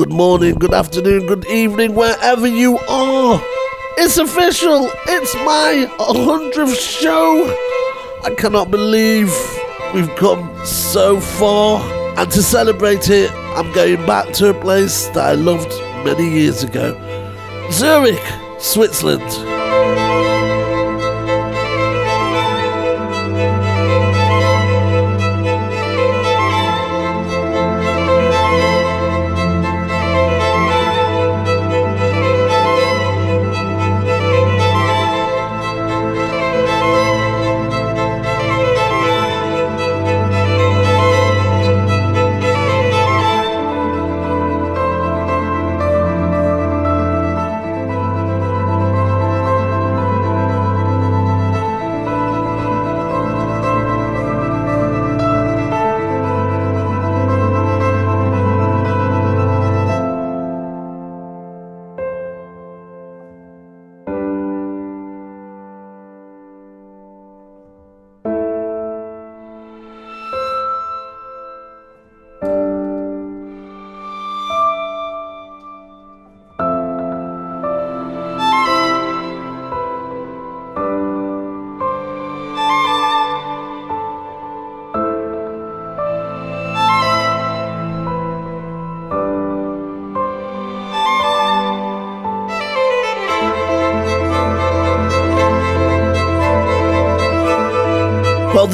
good morning, good afternoon, good evening, wherever you are. It's official. It's my 100th show. I cannot believe we've come so far. And to celebrate it, I'm going back to a place that I loved many years ago Zurich, Switzerland.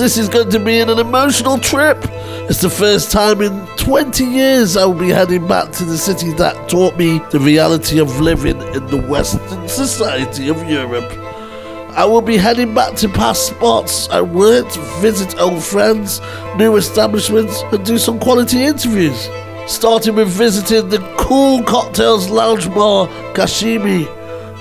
This is going to be an emotional trip. It's the first time in 20 years I will be heading back to the city that taught me the reality of living in the Western society of Europe. I will be heading back to past spots I worked, visit old friends, new establishments, and do some quality interviews. Starting with visiting the cool cocktails lounge bar Kasheme,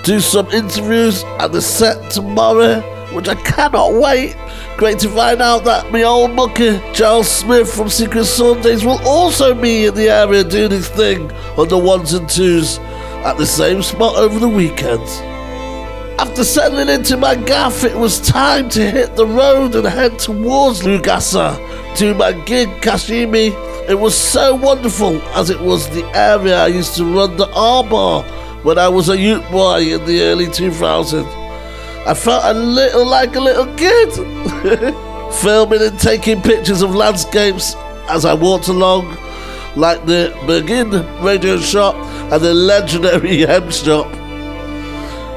do some interviews at the set tomorrow, which I cannot wait. Great to find out that my old mucker, Charles Smith from Secret Sundays, will also be in the area doing his thing on the ones and twos at the same spot over the weekend. After settling into my gaff, it was time to hit the road and head towards Lugasa to my gig Kasheme. It was so wonderful as it was the area I used to run the R bar when I was a youth boy in the early 2000s. I felt a little like a little kid. Filming and taking pictures of landscapes as I walked along, like the Bergin radio shop and the legendary hem shop.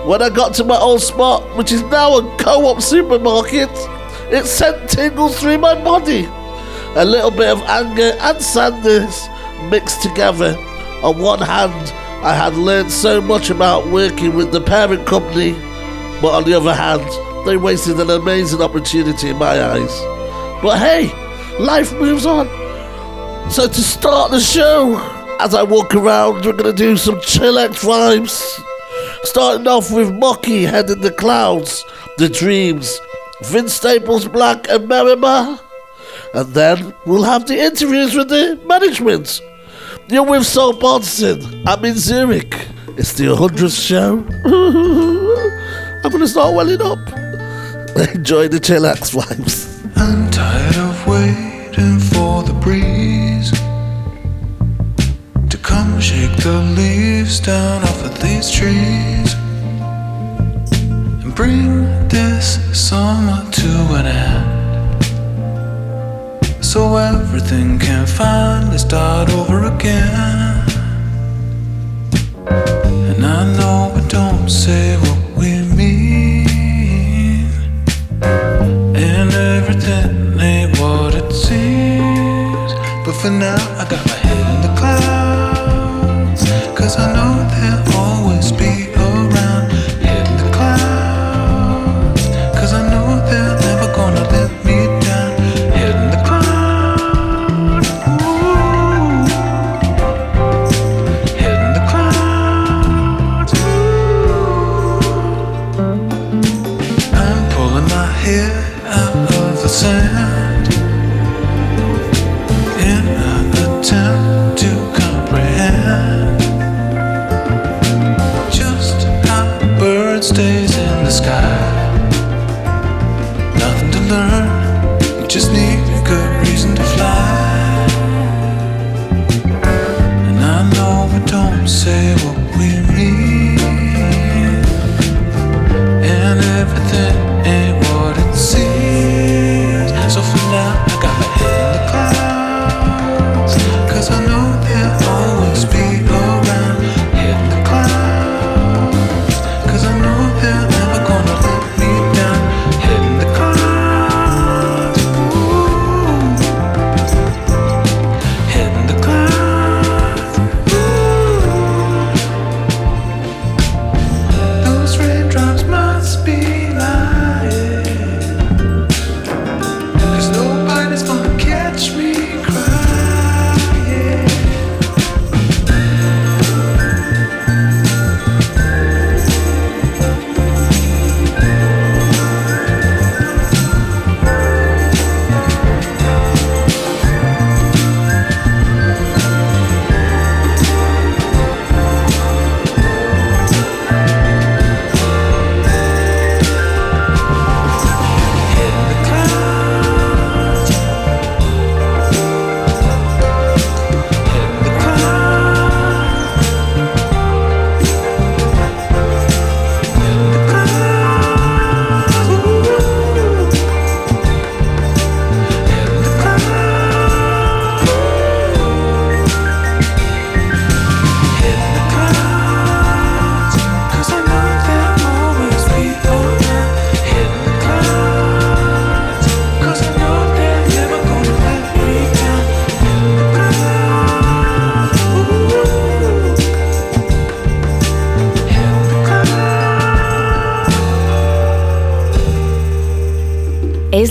When I got to my old spot, which is now a co op supermarket, it sent tingles through my body. A little bit of anger and sadness mixed together. On one hand, I had learned so much about working with the parent company but on the other hand, they wasted an amazing opportunity in my eyes. But hey, life moves on. So to start the show, as I walk around, we're gonna do some chillax vibes. Starting off with Mocky, Head in the Clouds, The Dreams, Vince Staples Black and Merrimer. And then we'll have the interviews with the management. You're with Saul Bonson. I'm in Zurich. It's the 100th show. I'm gonna start welling up. Enjoy the chillax vibes. I'm tired of waiting for the breeze to come shake the leaves down off of these trees and bring this summer to an end. So everything can finally start over again. And I know we don't say what for now, I got my head in the clouds, cause I know they'll always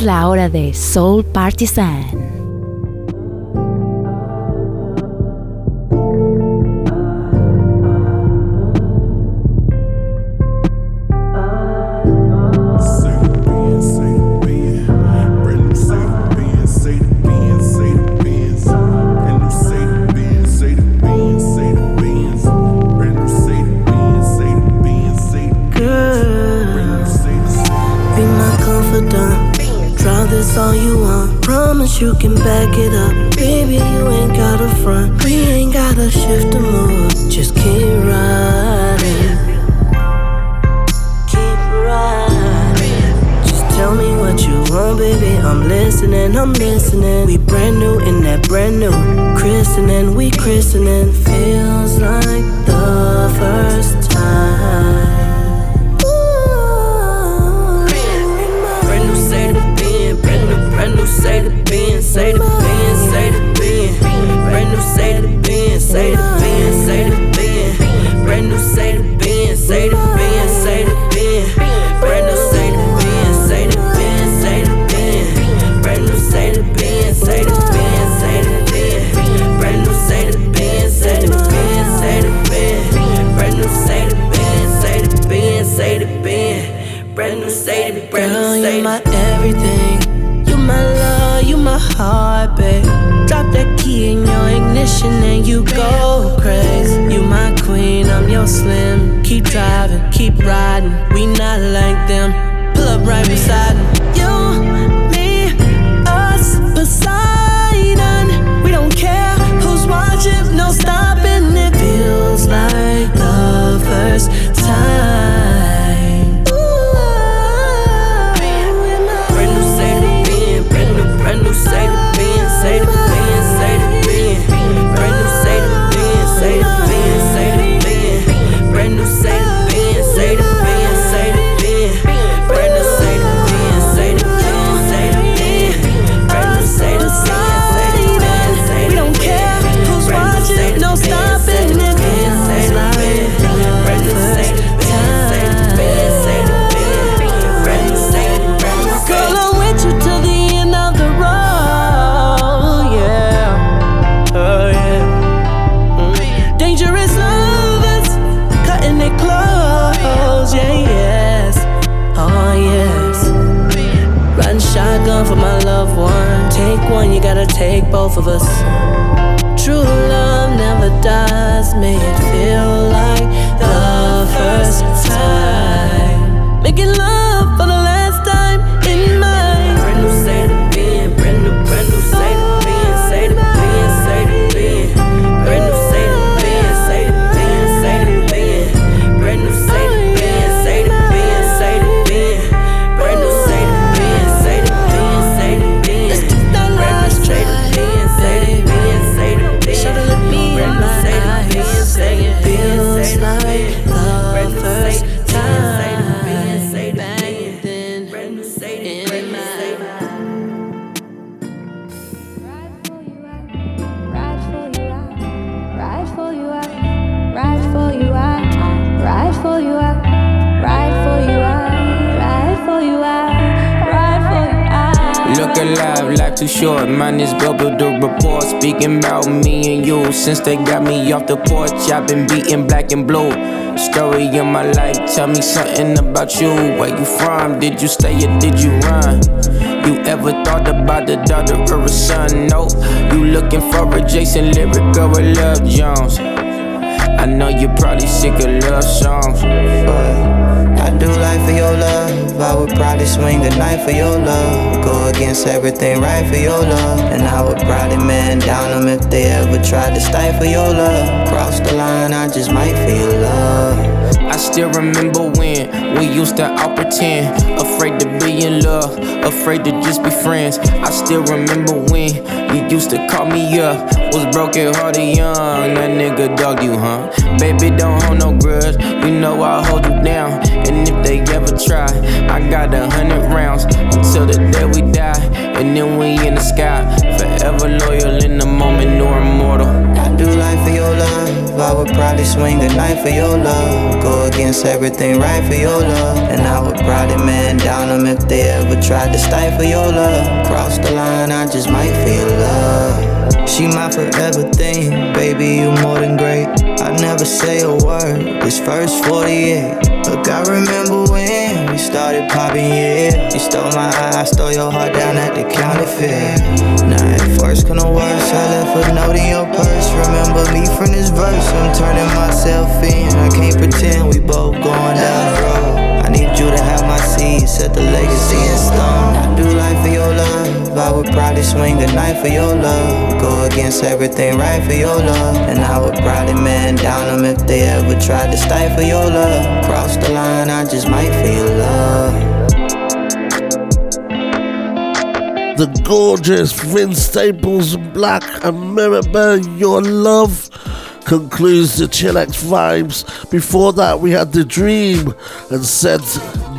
la hora de Soul Partisan. Off the porch, I've been beating black and blue. Story in my life, tell me something about you. Where you from? Did you stay or did you run? You ever thought about the daughter or a son? No. You looking for a Jason lyric or a Love Jones? I know you're probably sick of love songs. But I do life for your love. I would probably swing a knife for your love. Go against everything right for your love. And I would probably man down them if they ever tried to stifle your love. Cross the line, I just might your love. I still remember when we used to all pretend, afraid to be in love, afraid to just be friends. I still remember when you used to call me up, was broken hearted young. That nigga dogged you, huh? Baby, don't hold no grudge, you know I'll hold you down. And if they ever try, I got a hundred rounds until the day we die. And then we in the sky, forever loyal in the moment, no immortal. I do life for your love, I would probably swing a knife for your love. Go against everything right for your love. And I would probably man down them if they ever tried to stifle your love. Cross the line, I just might feel love. She my forever thing, baby, you more than great. I never say a word, this first 48. Look, I remember when we started popping, yeah. You stole my eye, I stole your heart down at the county fair. Now at first kinda worse, I left a note in your purse. Remember me from this verse, I'm turning myself in. I can't pretend we both going down the road. I need you to have my seed, set the legacy in stone. I do life for your love. I would probably swing a knife for your love. Go against everything right for your love. And I would probably man down them if they ever tried to stifle your love. Cross the line, I just might feel love. the gorgeous Vince Staples Black and Mirabelle Your Love concludes the Chillax vibes. Before that, we had The Dream and said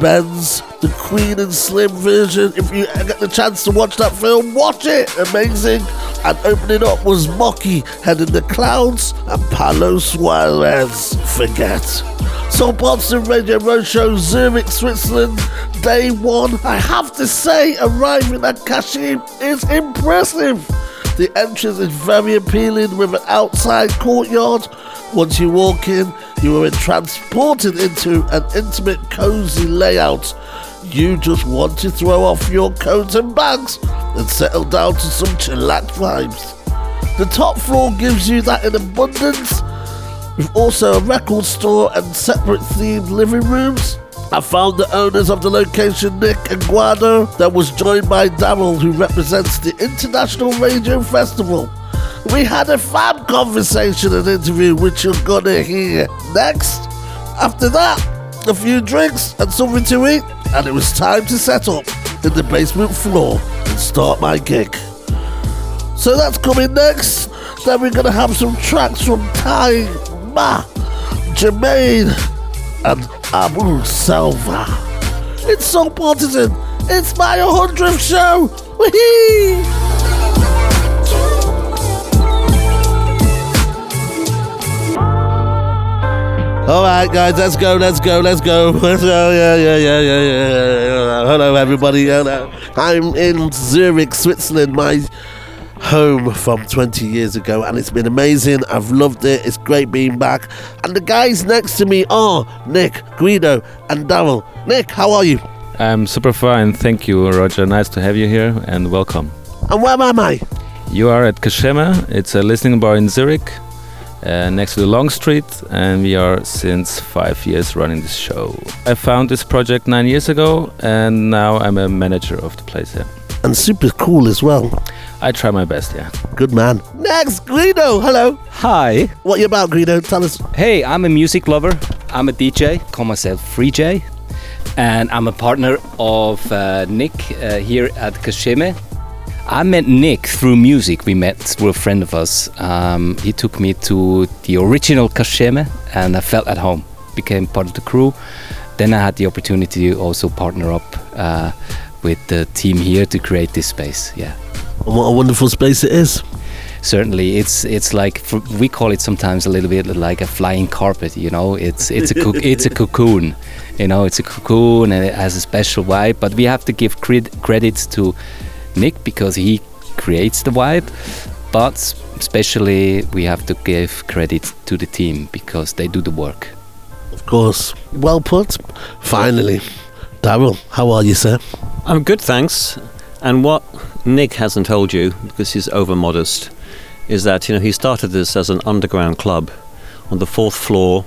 Benz, the Queen and Slim version. If you get the chance to watch that film, watch it. Amazing. And opening up was Mocky, Head in the Clouds, and Palo Suarez, Forget. So Boston Radio Roadshow, Zurich, Switzerland, day one. I have to say, arriving at Kasheme is impressive. The entrance is very appealing with an outside courtyard. Once you walk in, you are transported into an intimate, cozy layout. You just want to throw off your coats and bags and settle down to some chillax vibes. The top floor gives you that in abundance with also a record store and separate themed living rooms. I found the owners of the location, Nick and Guido, that was joined by Daryl, who represents the International Radio Festival. We had a fab conversation and interview, which you're gonna hear next. After that, a few drinks and something to eat, and it was time to set up in the basement floor and start my gig. So that's coming next. Then we're gonna have some tracks from Ty, Ma, Jermaine, and Abu Salva. It's so partisan. It's my 100th show. Whee! All right, guys, let's go, let's go, let's go. Let's go. Yeah, yeah, yeah, yeah, yeah. Hello, everybody. Hello. I'm in Zurich, Switzerland, my home from 20 years ago, and it's been amazing. I've loved it. It's great being back. And the guys next to me are Nick, Guido, and Daryl. Nick, how are you? I'm super fine, thank you, Roger. Nice to have you here and welcome. And where am I? You are at Kasheme, it's a listening bar in Zurich, uh, next to the Long Street, and we are since five years running this show. I found this project nine years ago, and now I'm a manager of the place here. And super cool as well. I try my best, yeah. Good man. Next, Guido. Hello. Hi. What you about, Guido? Tell us. Hey, I'm a music lover. I'm a DJ. Call myself Free J. And I'm a partner of uh, Nick uh, here at Kasheme. I met Nick through music. We met through a friend of us. Um, he took me to the original Kasheme and I felt at home. Became part of the crew. Then I had the opportunity to also partner up uh, with the team here to create this space. Yeah. And what a wonderful space it is. certainly it's it's like we call it sometimes a little bit like a flying carpet you know it's it's a it's a cocoon you know it's a cocoon and it has a special vibe but we have to give cred- credits to nick because he creates the vibe but especially we have to give credit to the team because they do the work Of course. Well put. Finally. Daryl, how are you, sir? I'm good, thanks. And what Nick hasn't told you, because he's over modest, is that you know he started this as an underground club on the fourth floor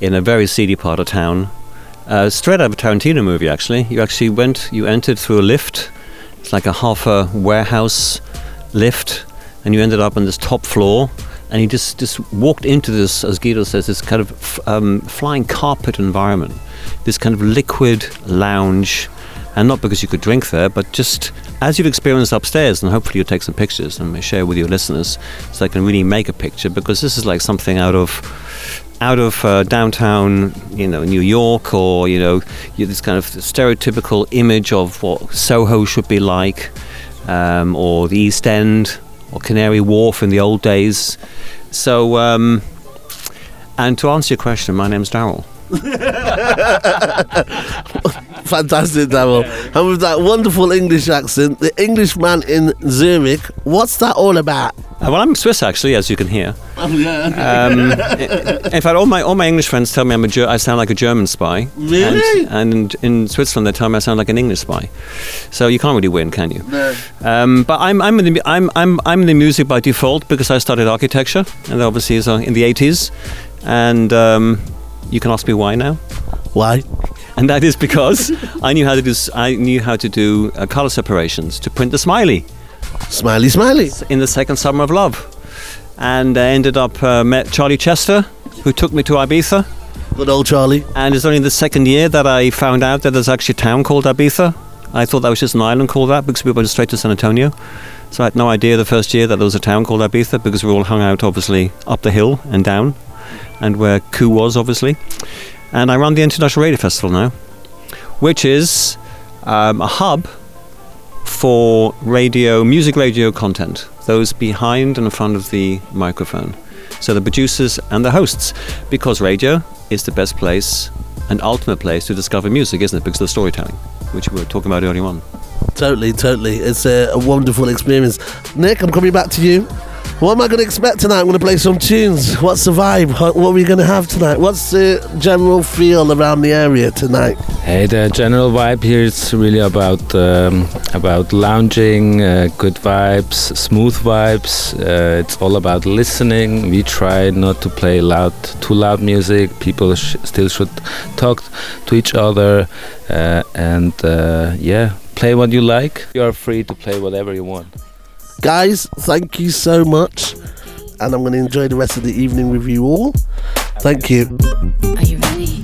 in a very seedy part of town, uh, straight out of a Tarantino movie. Actually, you actually went, you entered through a lift. It's like a half a warehouse lift, and you ended up on this top floor. And you just just walked into this, as Guido says, this kind of um, flying carpet environment, this kind of liquid lounge and not because you could drink there, but just as you've experienced upstairs, and hopefully you'll take some pictures and share with your listeners, so they can really make a picture. Because this is like something out of out of uh, downtown, you know, New York, or you know, this kind of stereotypical image of what Soho should be like, um, or the East End, or Canary Wharf in the old days. So. Um, And to answer your question, my name's Daryl. Fantastic, Daryl. And with that wonderful English accent, the Englishman in Zurich, what's that all about? Uh, well, I'm Swiss actually, as you can hear. Oh, yeah. Um, in fact, all my all my English friends tell me I'm a Ger- I sound like a German spy. Really? And, and in Switzerland, they tell me I sound like an English spy. So you can't really win, can you? No. Um, but I'm I'm in the I'm I'm I'm in the music by default because I studied architecture, and that obviously is uh, in the 80s. And um, you can ask me why now. Why? And that is because I knew how to do I knew how to do uh, color separations to print the smiley Smiley, smiley. in the second summer of love, and I ended up uh, met Charlie Chester, who took me to Ibiza. Good old Charlie. And it's only the second year that I found out that there's actually a town called Ibiza. I thought that was just an island called that because we went straight to San Antonio. So I had no idea the first year that there was a town called Ibiza because we all hung out obviously up the hill and down, and where Ku was obviously. And I run the International Radio Festival now, which is um, a hub for radio, music radio content, those behind and in front of the microphone. So the producers and the hosts, because radio is the best place and ultimate place to discover music, isn't it? Because of the storytelling, which we were talking about earlier on. Totally, totally. It's a, a wonderful experience. Nick, I'm coming back to you. What am I going to expect tonight? I'm going to play some tunes. What's the vibe? What, are we going to have tonight? What's the general feel around the area tonight? Hey, the general vibe here is really about um, about lounging, uh, good vibes, smooth vibes. Uh, it's all about listening. We try not to play loud, too loud music. People sh- still should talk to each other, uh, and uh, yeah, play what you like. You are free to play whatever you want. Guys, thank you so much. And I'm going to enjoy the rest of the evening with you all. Thank you. Are you ready?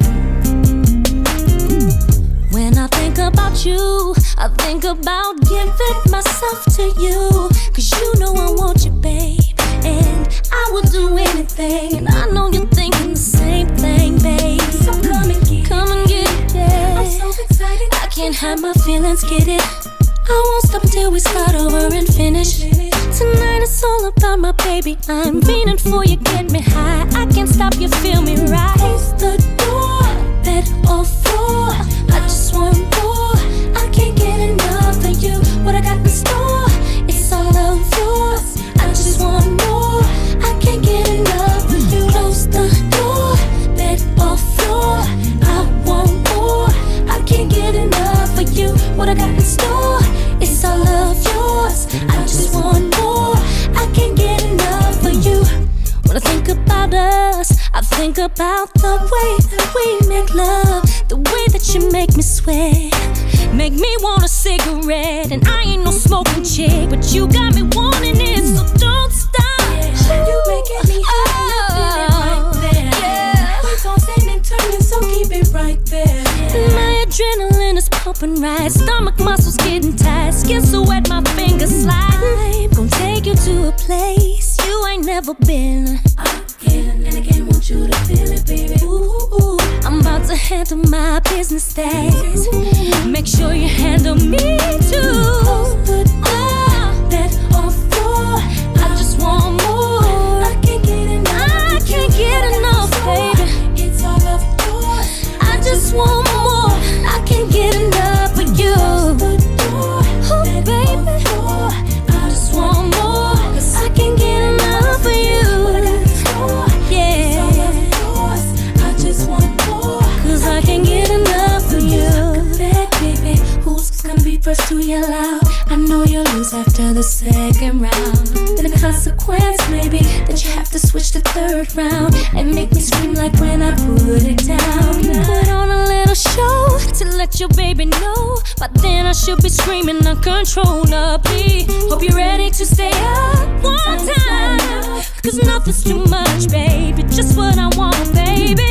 When I think about you, I think about giving myself to you. Cause you know I want you, babe. And I will do anything. And I know you're thinking the same thing, babe. So come and get come and get it. Yeah. I'm so excited. I can't hide my feelings, get it. I won't stop until we start over and finish. Tonight it's all about my baby. I'm meaning for you, get me high. I can't stop you, feel me right. Close the door, bed or floor. I just want more. I can't get enough of you. What I got think about us, I think about the way that we make love, the way that you make me sweat, make me want a cigarette. And I ain't no smoking chick, but you got me wanting it, so don't stop. You making me hot, right oh, oh, there. Yeah. We tossing and turning, so keep it right there. My adrenaline is pumping right, stomach muscles getting tight, skin so wet, my fingers slide. I'm gonna take you to a place you ain't never been. Again and again, want you to feel it, baby. Ooh, ooh. I'm about to handle my business days. Make sure you handle me too. Ah, bed or floor, I just want more. I can't get enough. I can't get enough, baby. It's all of yours. I just want more. First to yell out? I know you'll lose after the second round. Then the consequence may be that you have to switch the third round and make me scream like when I put it down. Put on a little show to let your baby know. But then I should be screaming uncontrollably. Hope you're ready to stay up one time. Cause nothing's too much, baby. Just what I want, baby.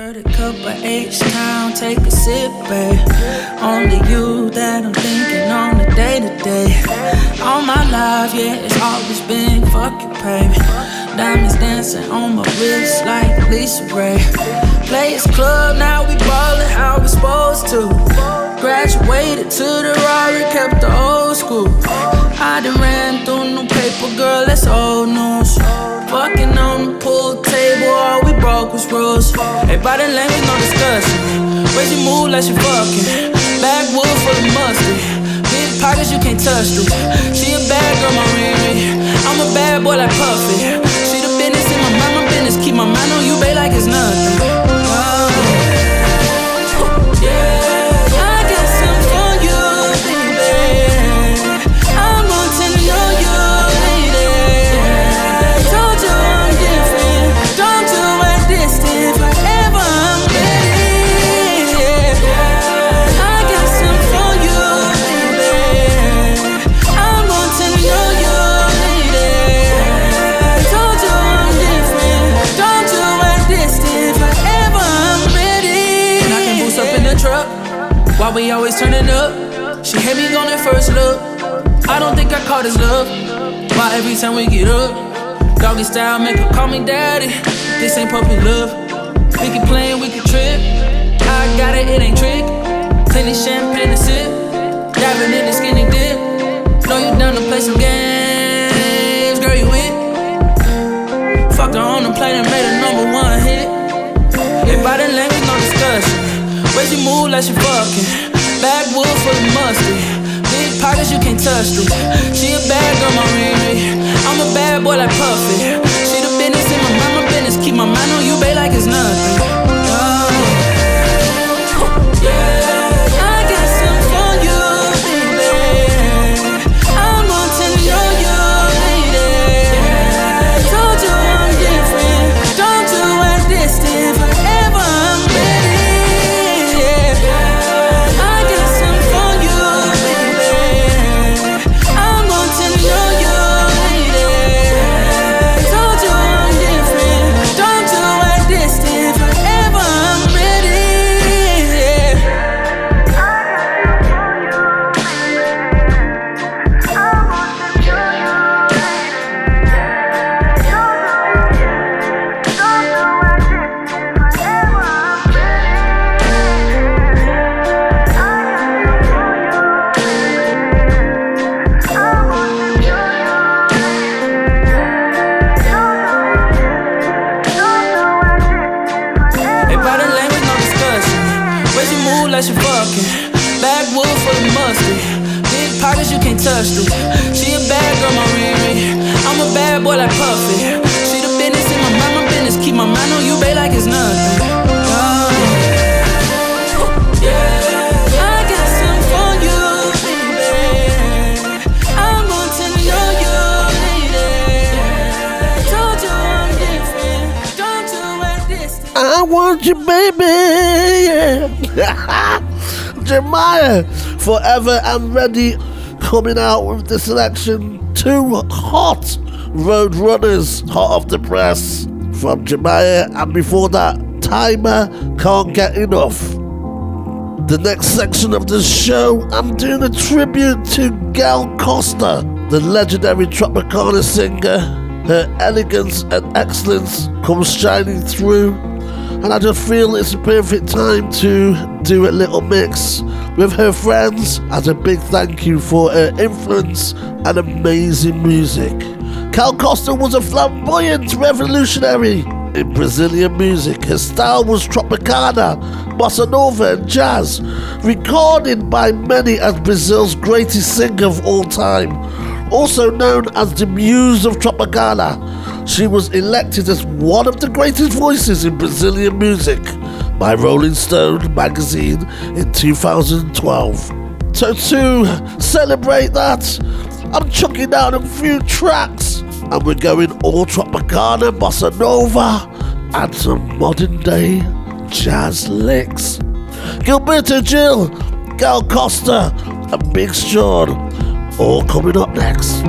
Cup H-Town, take a sip, babe. Only you that I'm thinking on the day to day. All my life, yeah, it's always been fuck you, baby. Diamonds dancing on my wrist like Lisa Ray. Players club, now we ballin' how we supposed to. Graduated to the Rari, kept the old school. I done ran through no paper, girl, that's old news. Fucking on the pool table, all we broke was rules. Everybody language, no discussion. Way she move like she fucking. Backwood full of mustard. Big pockets, you can't touch this. She a bad girl, my Riri. I'm a bad boy like Puffy. She the business in my mind, my business. Keep my mind on you, babe, like it's nothing. We always turning up? She hit me on that first look. I don't think I caught his love. Why every time we get up, doggy style make her call me daddy. This ain't puppy love. We can play and we can trip. I got it, it ain't trick. Plenty champagne to sip. Diving in the skinny dip. Know you down to play some games, girl. You with? Fucked her on the plane and made a number one hit. Everybody language, no discussion. Way she move like she fucking. Backwood full of mustard. Big pockets, you can't touch this. She a bad girl, my Riri. I'm a bad boy like Puffy. She the business in my mind, my business. Keep my mind on you, babe, like it's nothing. Want you, baby. Jeremiah, forever and ready, coming out with the selection. Two hot road runners, hot off the press from Jeremiah, and before that, Tamia can't get enough. The next section of the show, I'm doing a tribute to Gal Costa, the legendary Tropicana singer. Her elegance and excellence comes shining through, and I just feel it's a perfect time to do a little mix with her friends as a big thank you for her influence and amazing music. Gal Costa was a flamboyant revolutionary in Brazilian music. Her style was Tropicana, Bossa Nova, and jazz, recorded by many as Brazil's greatest singer of all time. Also known as the Muse of Tropicana, she was elected as one of the greatest voices in Brazilian music by Rolling Stone magazine in 2012. So to celebrate that, I'm chucking down a few tracks and we're going all Tropicana, Bossa Nova and some modern day jazz licks. Gilberto Gil, Gal Costa and Big Sean all coming up next.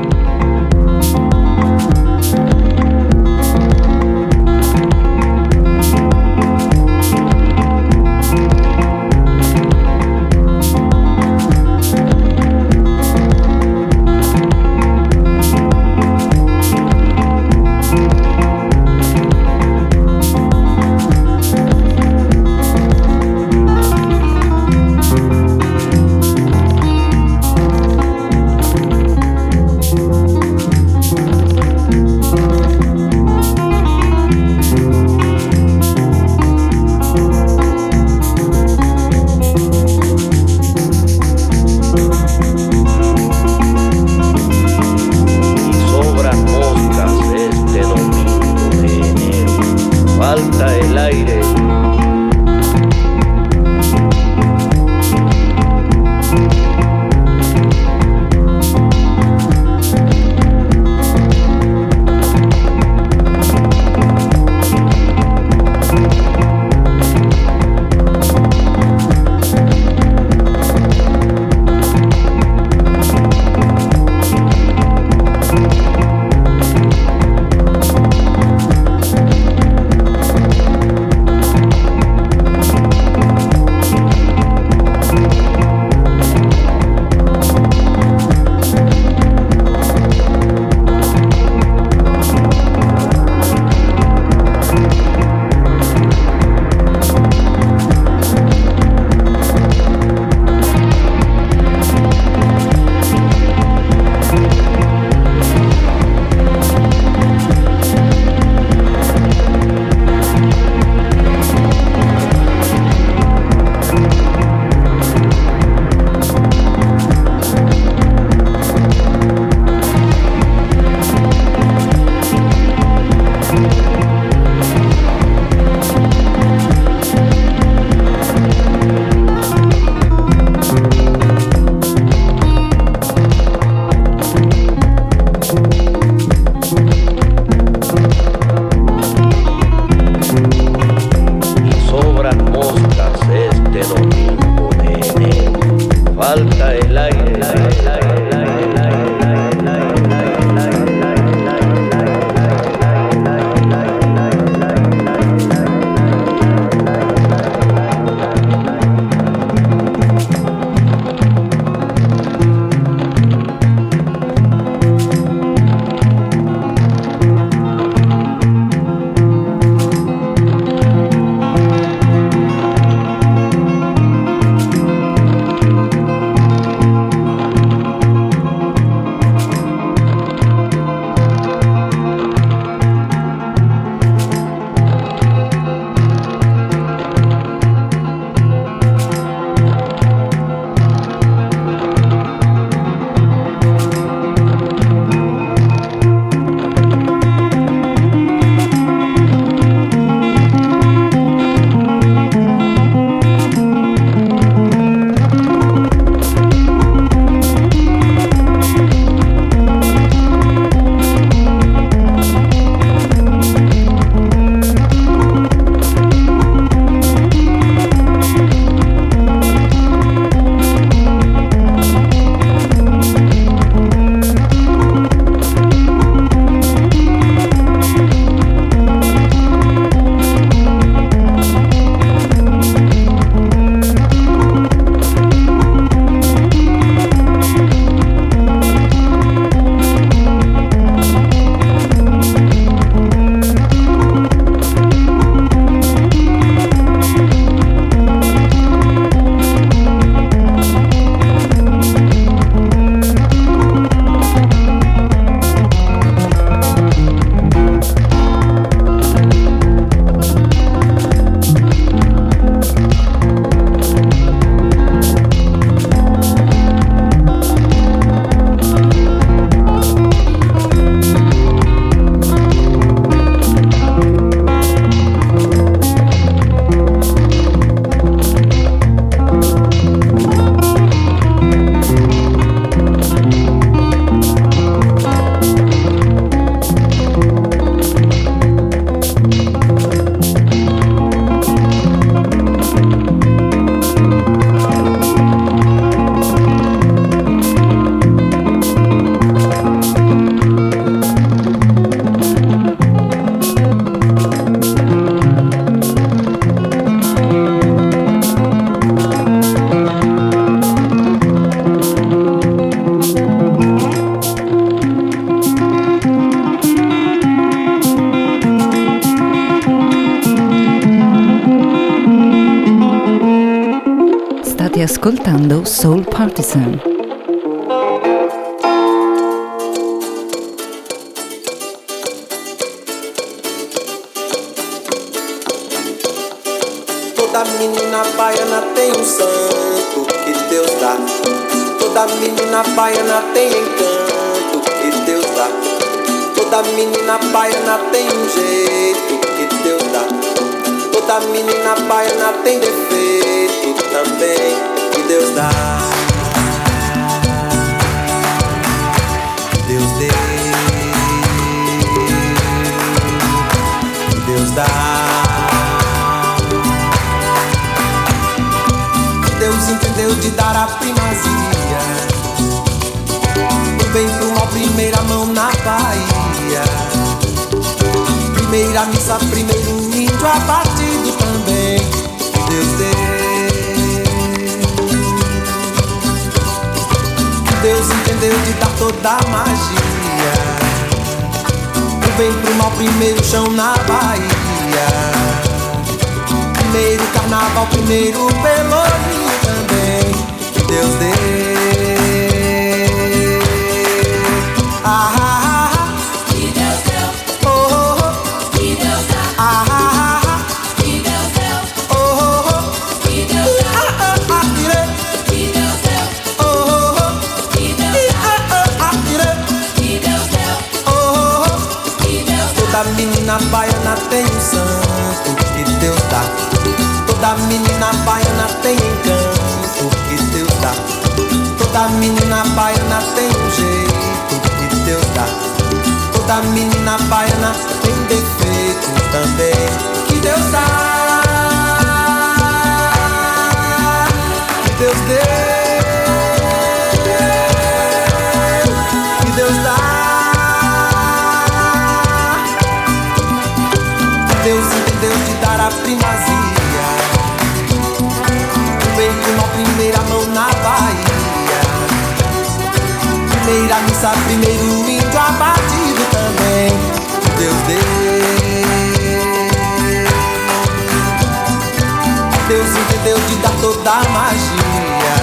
Deus entendeu de dar toda a magia.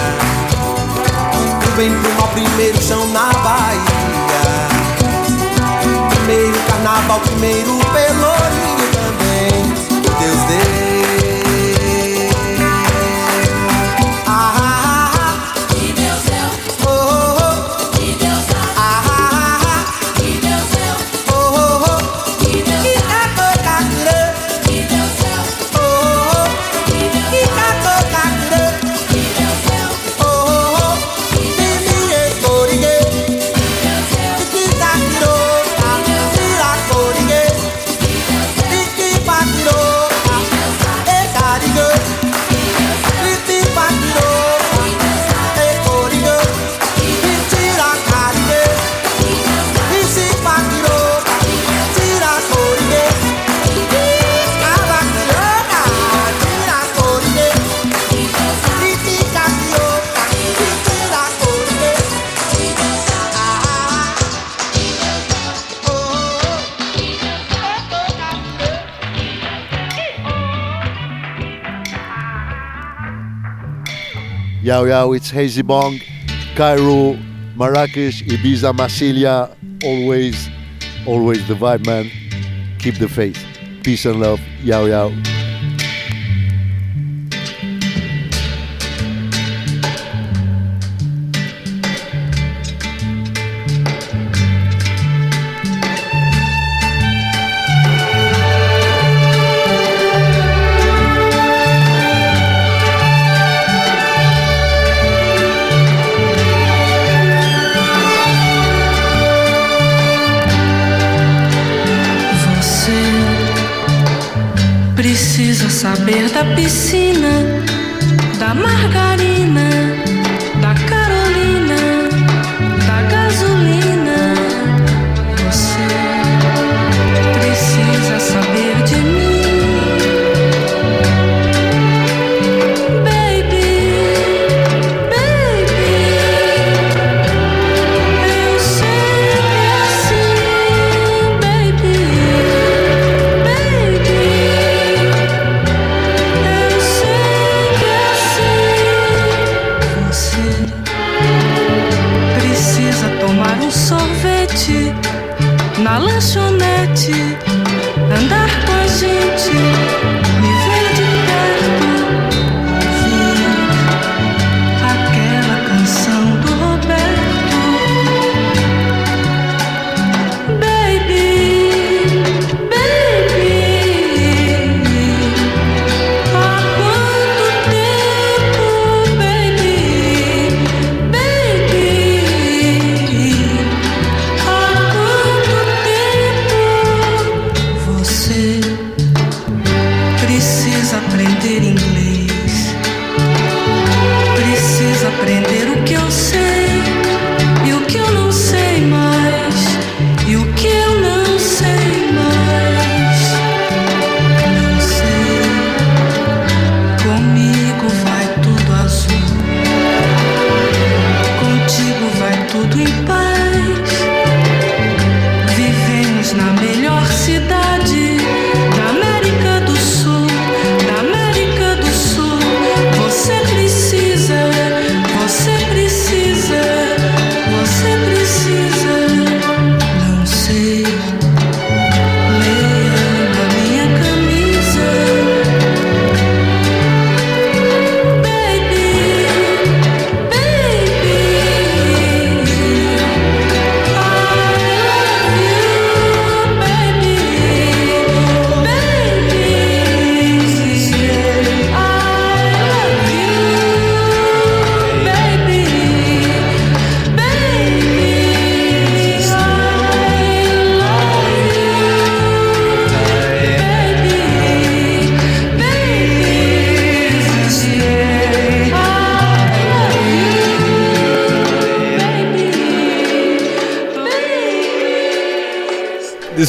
Do bem pro mal, primeiro chão na Bahia. Primeiro carnaval, primeiro pelourinho. Yao it's Hazy Bong, Cairo, Marrakesh, Ibiza, Massilia. Always, always the vibe, man. Keep the faith. Peace and love. Yao Yao. piscina.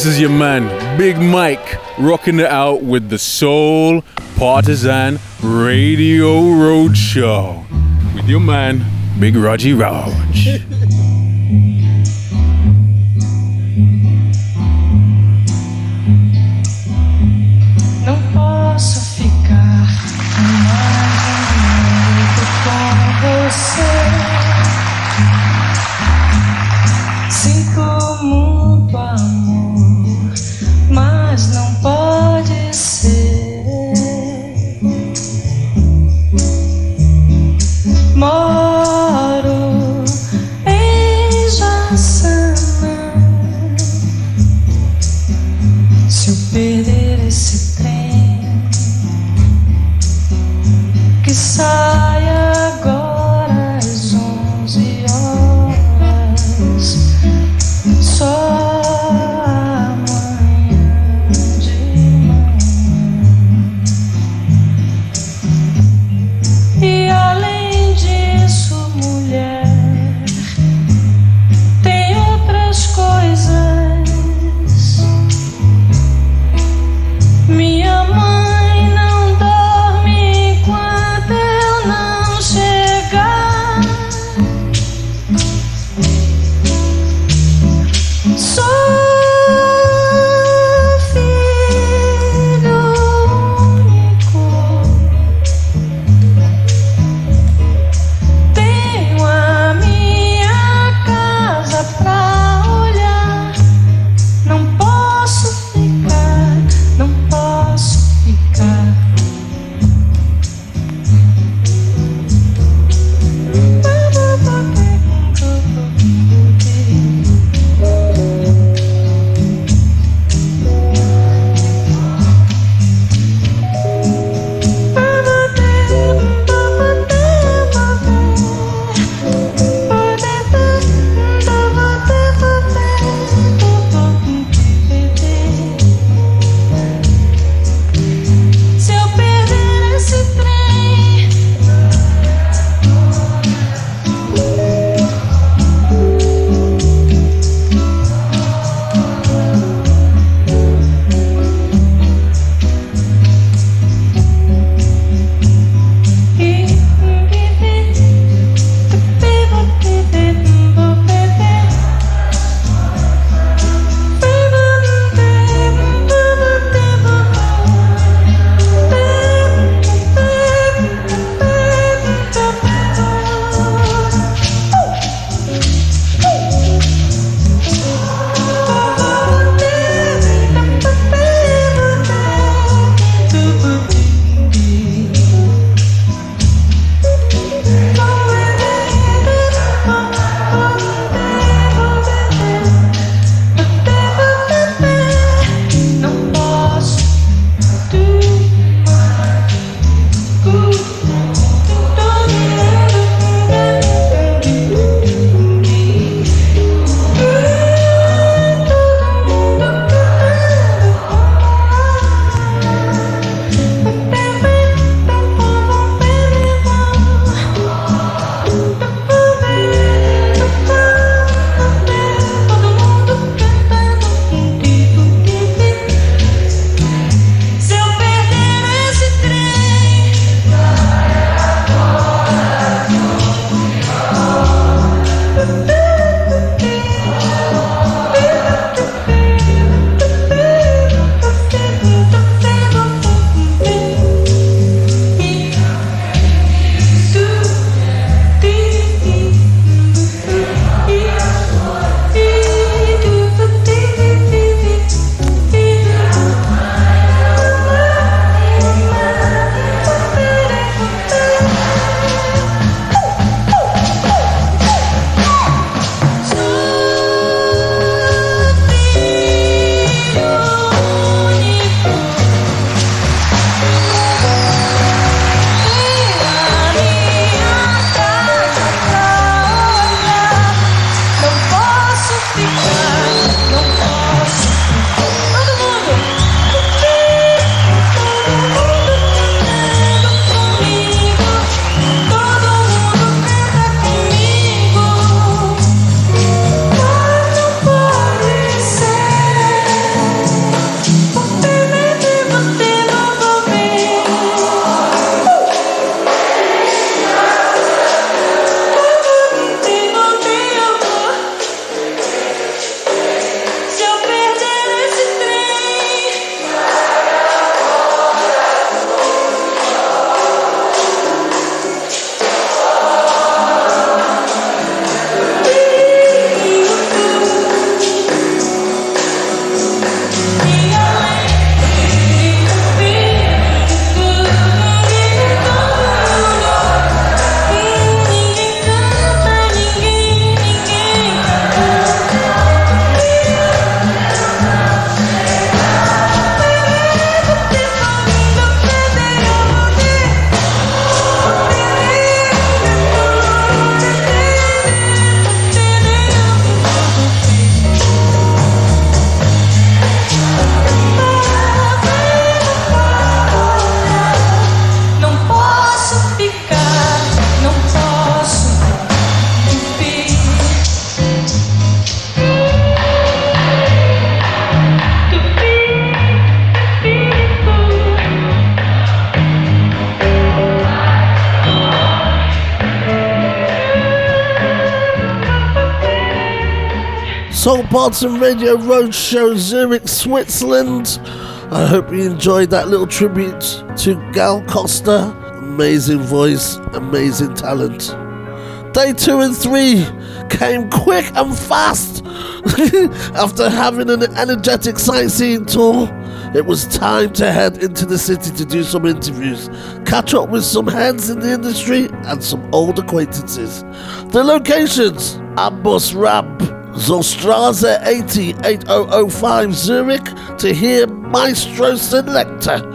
This is your man, Big Mike, rocking it out with the Soul Partisan Radio Roadshow with your man, Big Raji Raj. Partisan Radio Roadshow Zurich, Switzerland. I hope you enjoyed that little tribute to Gal Costa. Amazing voice, amazing talent. Day two and three came quick and fast. After having an energetic sightseeing tour, it was time to head into the city to do some interviews, catch up with some heads in the industry and some old acquaintances. The locations Amboss Rampe, Zollstrasse 80 8005 Zurich to hear Maestro Selector,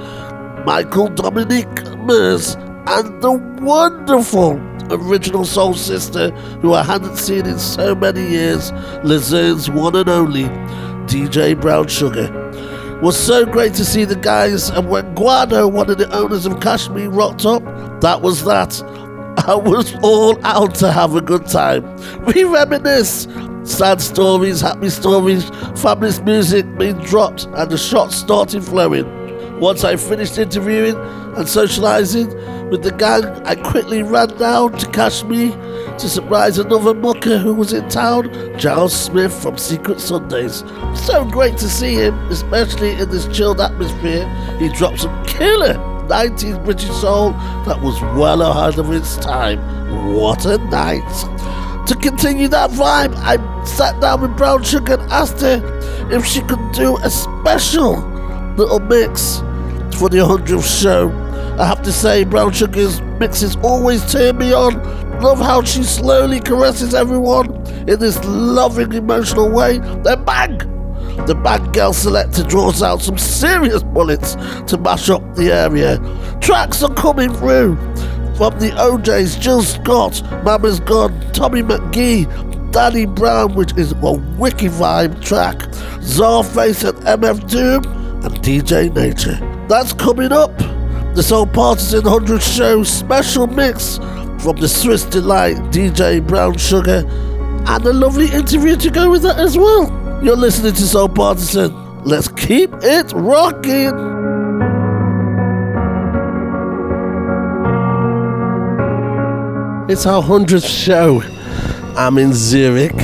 Michael Dominic Mers, and the wonderful original soul sister who I hadn't seen in so many years, Luzerne's one and only DJ Brown Sugar. Was so great to see the guys, and when Guido, one of the owners of Kasheme, rocked up, that was that. I was all out to have a good time. We reminisce. Sad stories, happy stories, fabulous music being dropped, and the shots started flowing. Once I finished interviewing and socialising with the gang, I quickly ran down to Kasheme to surprise another mucker who was in town, Giles Smith from Secret Sundays. So great to see him, especially in this chilled atmosphere. He dropped some killer 90s British soul that was well ahead of its time. What a night! To continue that vibe, I sat down with Brown Sugar and asked her if she could do a special little mix for the 100th show. I have to say, Brown Sugar's mixes always turn me on. Love how she slowly caresses everyone in this loving, emotional way. Then bang! The bad girl selector draws out some serious bullets to mash up the area. Tracks are coming through from the O'Jays, Jill Scott, Mamas Gun, Tommy McGee, Danny Brown, which is a wicked vibe track, Czarface and MF Doom, and DJ Nature. That's coming up. The Soul Partisan 100 Show special mix from the Swiss Delight DJ Brown Sugar, and a lovely interview to go with that as well. You're listening to Soul Partisan. Let's keep it rocking. It's our 100th show. I'm in Zurich,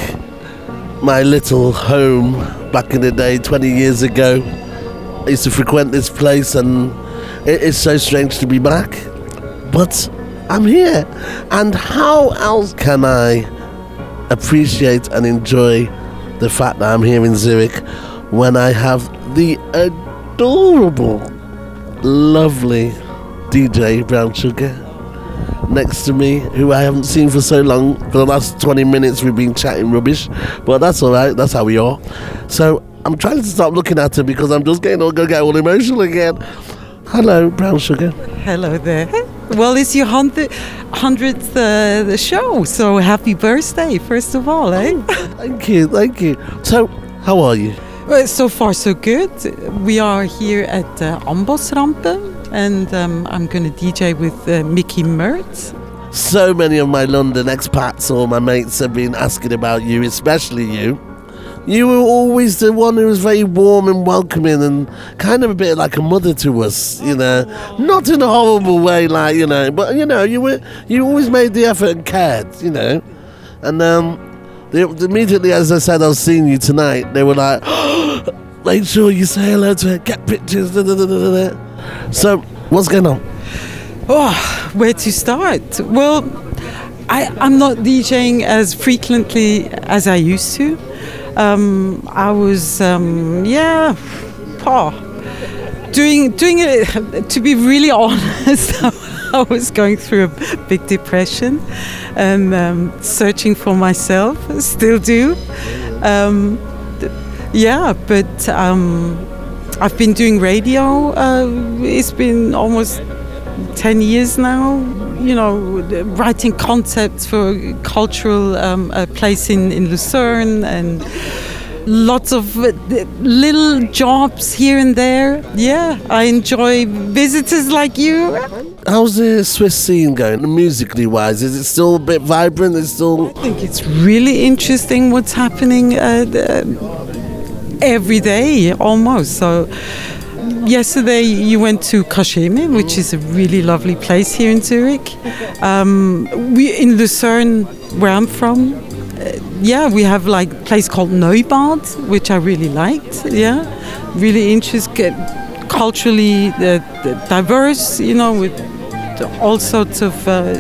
my little home back in the day, 20 years ago. I used to frequent this place, and it is so strange to be back. But I'm here, and how else can I appreciate and enjoy the fact that I'm here in Zurich when I have the adorable, lovely DJ Brown Sugar next to me, who I haven't seen for so long. For the last 20 minutes, we've been chatting rubbish, but that's all right. That's how we are. So I'm trying to stop looking at her because I'm just getting all going to get all emotional again. Hello, Brown Sugar. Hello there. Well, it's your hundredth uh, show, so happy birthday, first of all, eh? Thank you, thank you. So, how are you? Well, so far, so good. We are here at uh, Amboss Rampe, and um, I'm going to DJ with uh, Mickey Mertz. So many of my London expats or my mates have been asking about you, especially you. You were always the one who was very warm and welcoming and kind of a bit like a mother to us, you know. Not in a horrible way, like, you know, but, you know, you were you always made the effort and cared, you know. And um, they, immediately as I said I was seeing you tonight, they were like, make sure you say hello to her, get pictures, da, da, da, da, da. So, what's going on? Oh, where to start? Well, I, I'm not DJing as frequently as I used to. Um, I was, um, yeah, oh, doing doing it. To be really honest, I was going through a big depression and um, searching for myself. Still do. Um, yeah, but um, I've been doing radio. Uh, it's been almost 10 years now, you know, writing concepts for cultural um, a place in, in Lucerne and lots of uh, little jobs here and there. Yeah, I enjoy visitors like you. How's the Swiss scene going, musically wise? Is it still a bit vibrant? It's still. I think it's really interesting what's happening uh, the- every day almost. So yesterday you went to Kasheme, which is a really lovely place here in Zurich. Um, we in Lucerne, where I'm from. Uh, yeah, we have like a place called Neubad, which I really liked. Yeah, really interesting, culturally uh, diverse. You know, with all sorts of uh,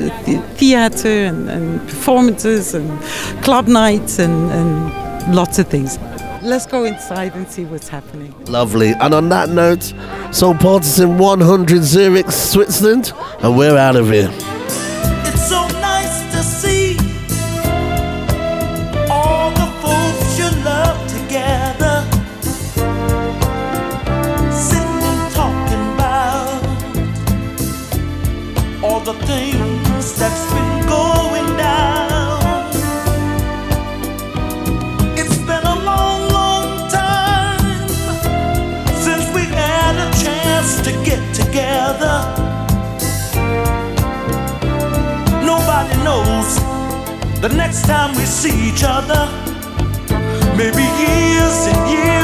theater and, and, performances and club nights and, and lots of things. Let's go inside and see what's happening. Lovely. And on that note, Soul Partisan 100 Zurich, Switzerland, and we're out of here. the thing The next time we see each other, maybe years and years.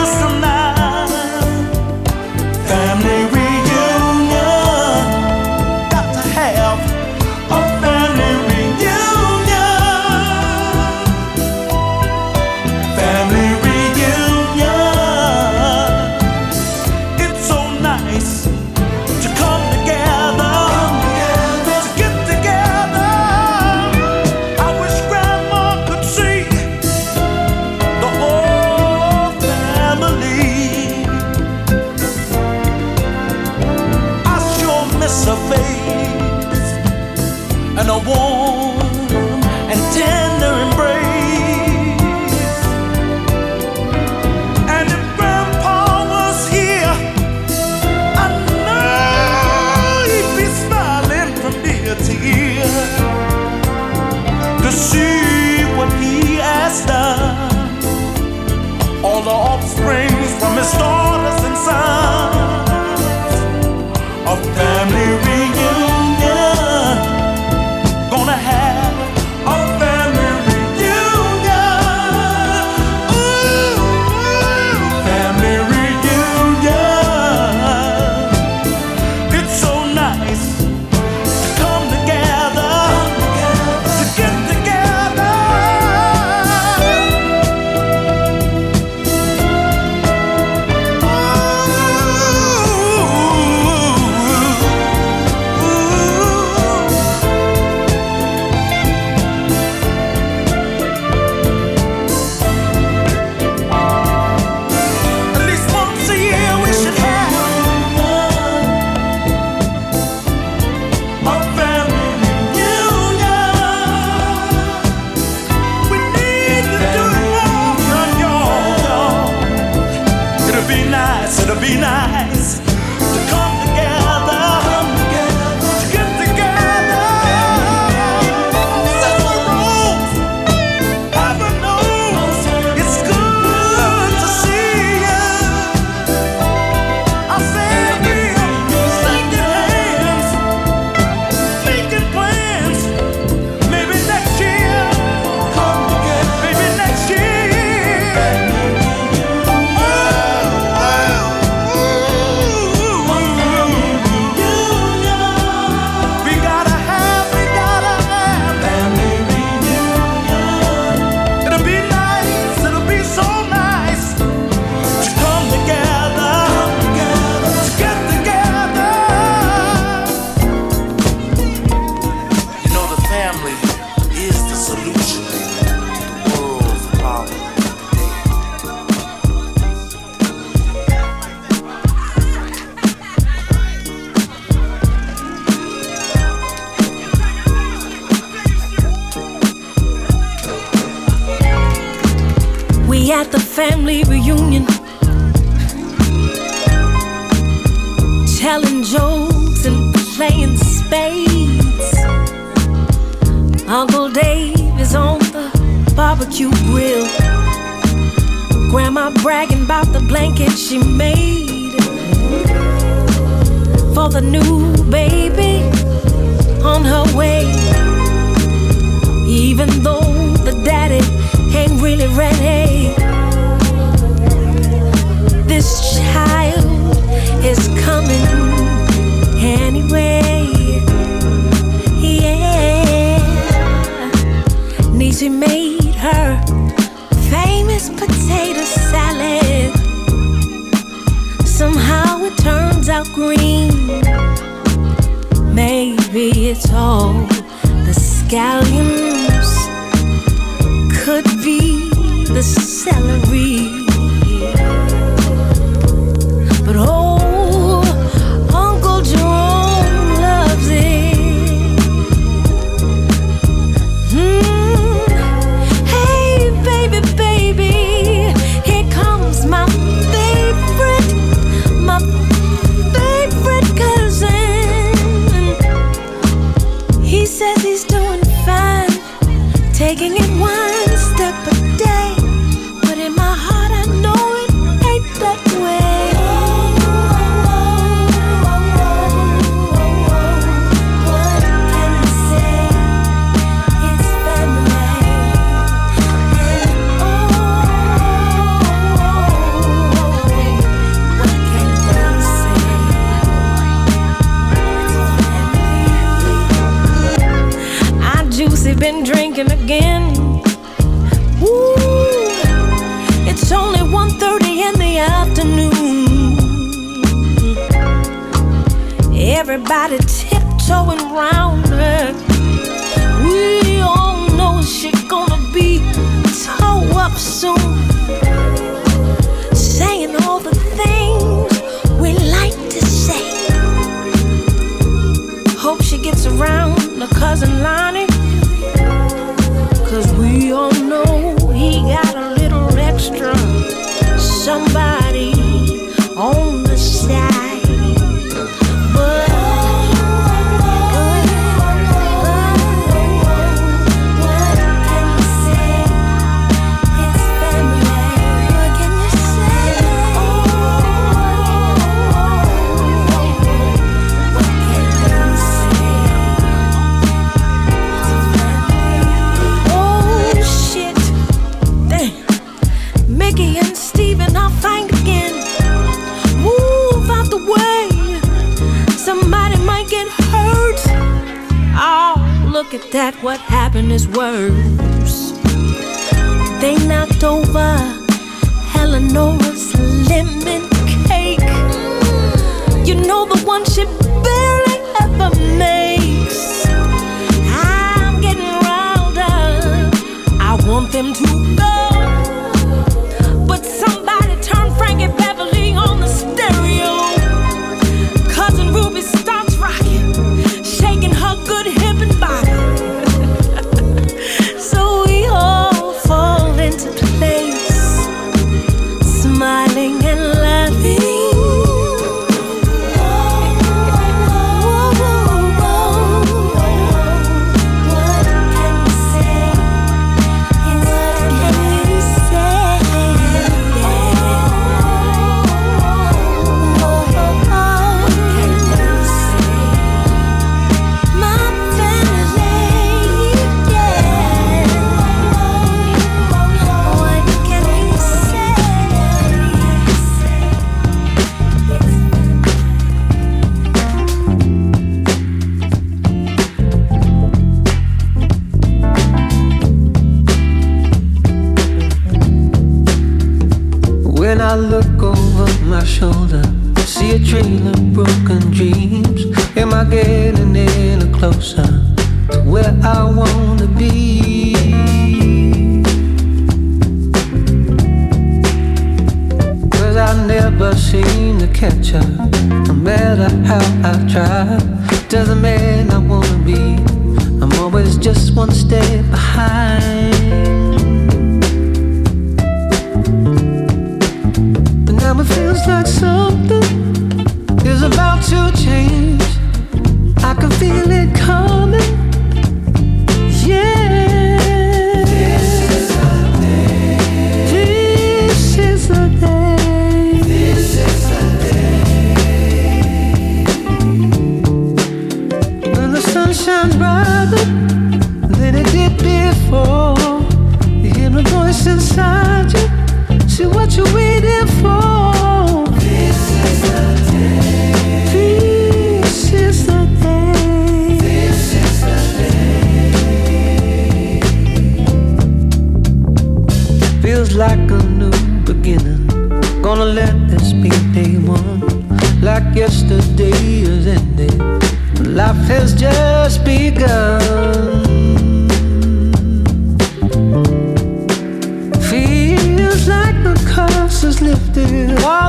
Everybody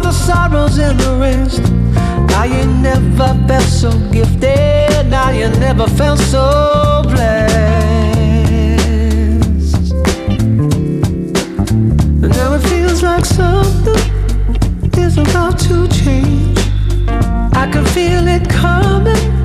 the sorrows and the rest. Now you never felt so gifted. Now you never felt so blessed. And now it feels like something is about to change. I can feel it coming.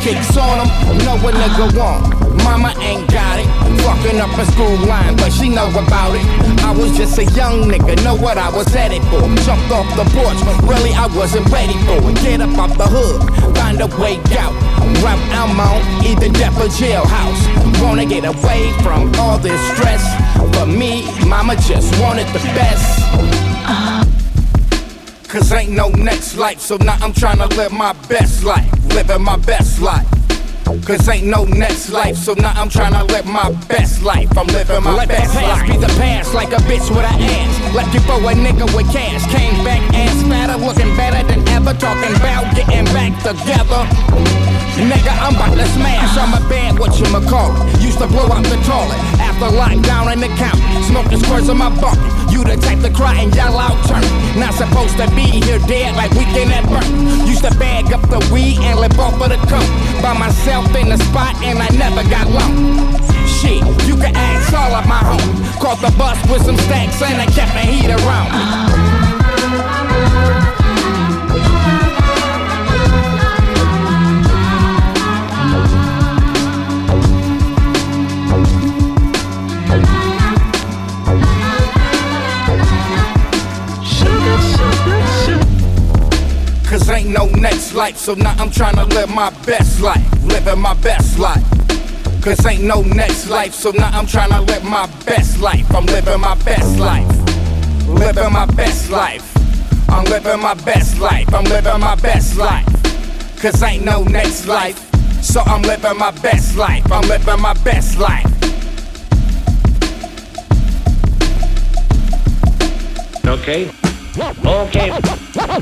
Kicks on them. Know what nigga want. Mama ain't got it. Fucking up a school line, but she know about it. I was just a young nigga, know what I was headed for. Jumped off the porch, but really I wasn't ready for it. Get up off the hood, find a way out. Route I'm on, either death or jailhouse. Wanna get away from all this stress. But me, mama just wanted the best. Cause ain't no next life, so now I'm tryna live my best life. Living my best life. Cause ain't no next life, so now I'm tryna live my best life. I'm living my Let the best past life. be the past, like a bitch with an ass. Left you for a nigga with cash. Came back ass fatter, looking better than ever. Talking about getting back together. Nigga, I'm about to smash. I'm a bad what you call it. Used to blow out the toilet after lockdown in the county. Smoking squirts on my bucket. You the type to cry and yell out turn. Not supposed to be here dead like we weekend at birth. Used to bag up the weed and live off of the coke. By myself in the spot and I never got low. Shit, you can ask all of my homies. Caught the bus with some stacks and I kept the heat around no next life, so now I'm tryna live my best life. Living my best life. Cause ain't no next life, so now I'm tryna live my best life. I'm living my best life. Living my best life. I'm living my best life. I'm living my best life. Cause ain't no next life, so I'm living my best life. I'm living my best life. Okay. Okay.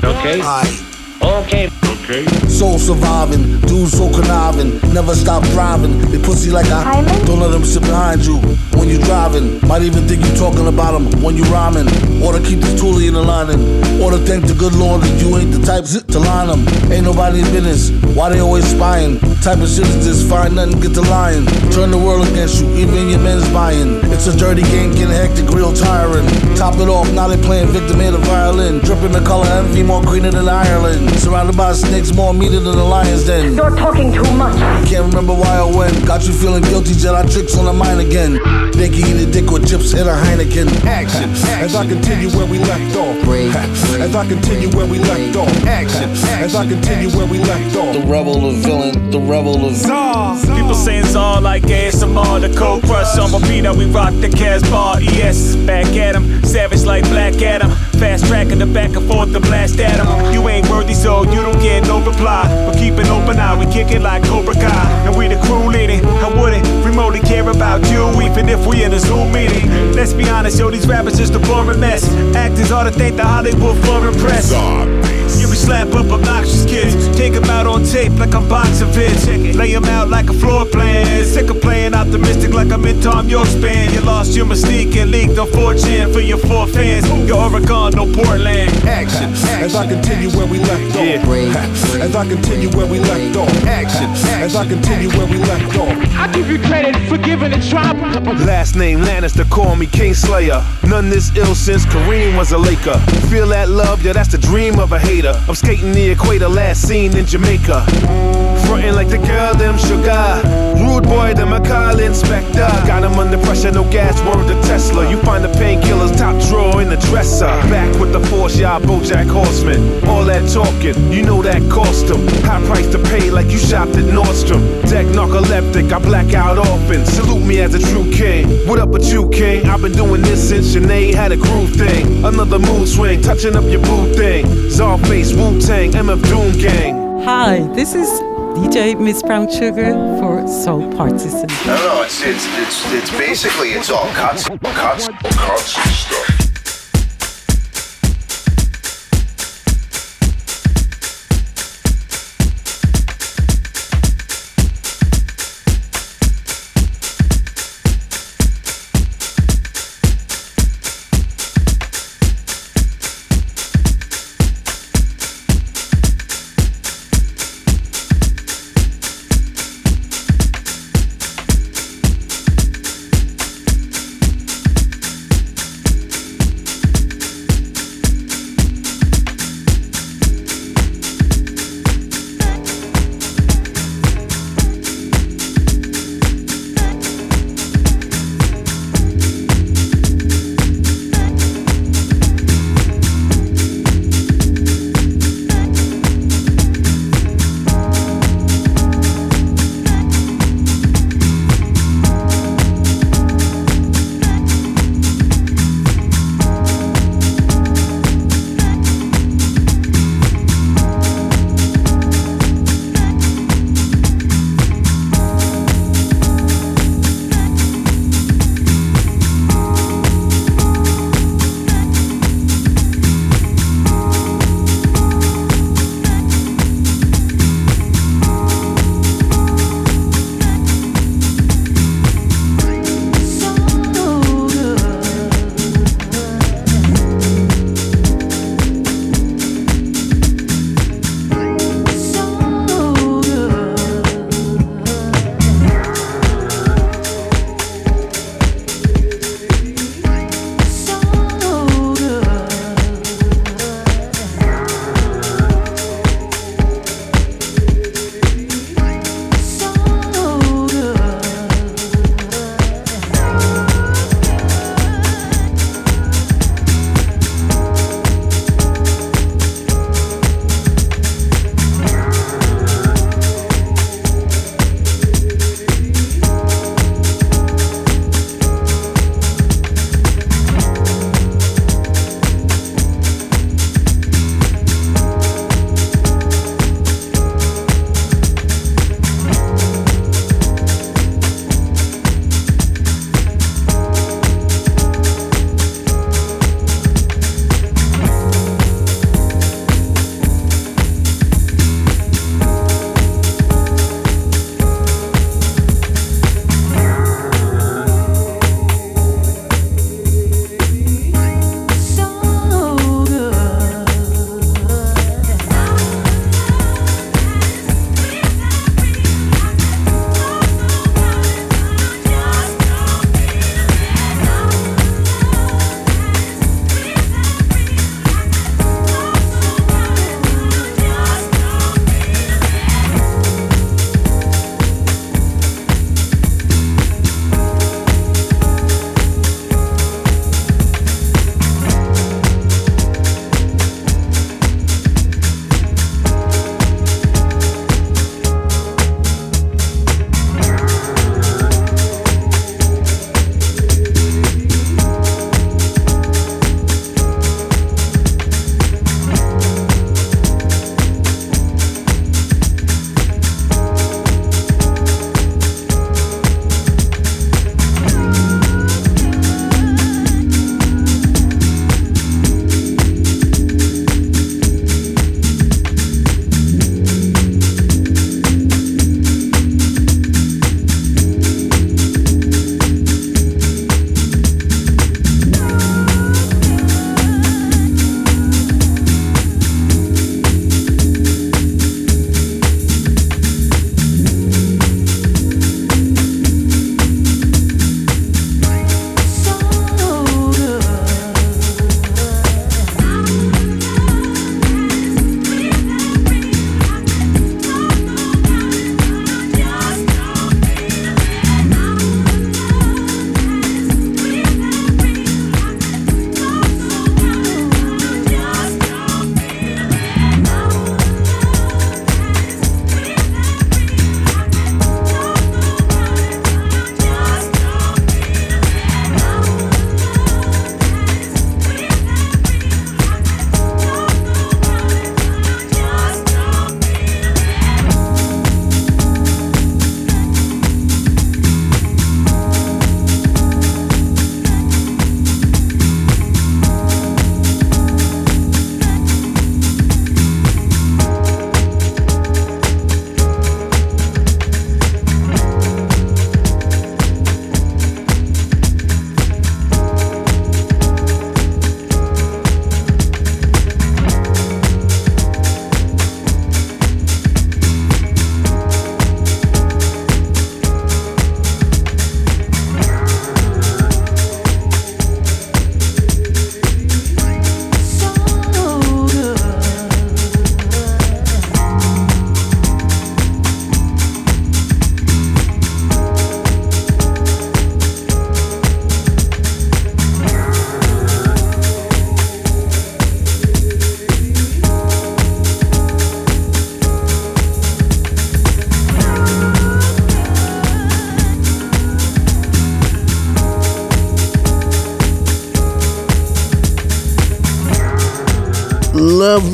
Okay. Okay. Okay. Soul surviving, dudes so conniving, never stop driving. They pussy like I don't let them sit behind you when you driving. Might even think you talking about them when you rhyming. Or to keep the toolie in the lining. Or to thank the good Lord that you ain't the type zit to line them. Ain't nobody's business. Why they always spying? Type of shit is this, find nothing, get the lying. Turn the world against you, even your men's buying. It's a dirty game, getting hectic, real tiring. Top it off, now they playing victim in the violin. Dripping the color envy, more greener than Ireland. Surrounded by snakes, more meaner than the lion's den. You're talking too much. Can't remember why or when. Got you feeling guilty, Jedi tricks on the mind again. They can eat a dick with chips and a Heineken. Action, as I continue where we left off. Break. As I continue where we left off. Action, as I continue where we left off. The rebel, the villain, the rebel, the People saying Czar like ASMR, the cold crush on my beat, we rock the Casbah. ES, back at him, savage like Black Adam. Fast tracking the back and forth to blast at him. You ain't worthy, so you don't get no reply. But keep an open eye, we kick it like Cobra Kai. And we the crew leading. I wouldn't remotely care about you, even if we in a Zoom meeting. Let's be honest, yo, these rappers just a boring mess. Actors ought to thank the Hollywood foreign press. Slap up obnoxious kids. Take 'em out on tape like I'm boxing vids. Lay 'em out like a floor plan. Sick of playing optimistic like I'm in Thom Yorke's band. You lost your mystique and leaked on 4chan for your four fans. Your Oregon, no Portland. Action, as I continue where we left off. As I continue where we left off. Action, as I continue where we left off. I give you credit for giving it try. Last name Lannister, call me Kingslayer. None this ill since Kareem was a Laker. Feel that love, yeah, that's the dream of a hater. I'm skating the equator, last seen in Jamaica. Frontin' like the girl, them sugar. Rude boy, them a call inspector. Got him under pressure, no gas, word to Tesla. You find the painkillers top drawer in the dresser. Back with the force, y'all Bojack Horseman. All that talking, you know that cost him. High price to pay like you shopped at Nordstrom. Deck narcoleptic, I black out often. Salute me as a true king. What up with you, king? I've been doing this since Sinead had a groove thing. Another mood swing, touching up your boo thing. Czarface, Wu Tang, MF Doom Gang. Hi, this is DJ Miss Brown Sugar for Soul Partisan. No, no, it's it's it's it's basically it's all cuts, cuts, cuts and stuff.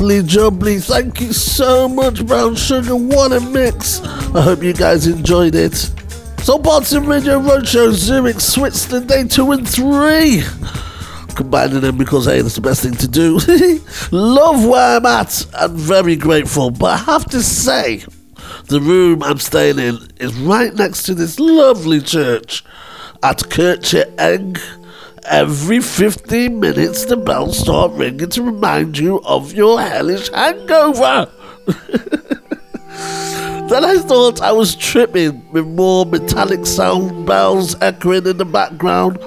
Jubbly. Thank you so much, Brown Sugar. What a mix. I hope you guys enjoyed it. So, parts of Radio Roadshow, Zurich, Switzerland, day two and three. Combining them because, hey, that's the best thing to do. Love where I'm at and very grateful. But I have to say, the room I'm staying in is right next to this lovely church at Kirche. Every 15 minutes, the bells start ringing to remind you of your hellish hangover. Then I thought I was tripping with more metallic sound bells echoing in the background.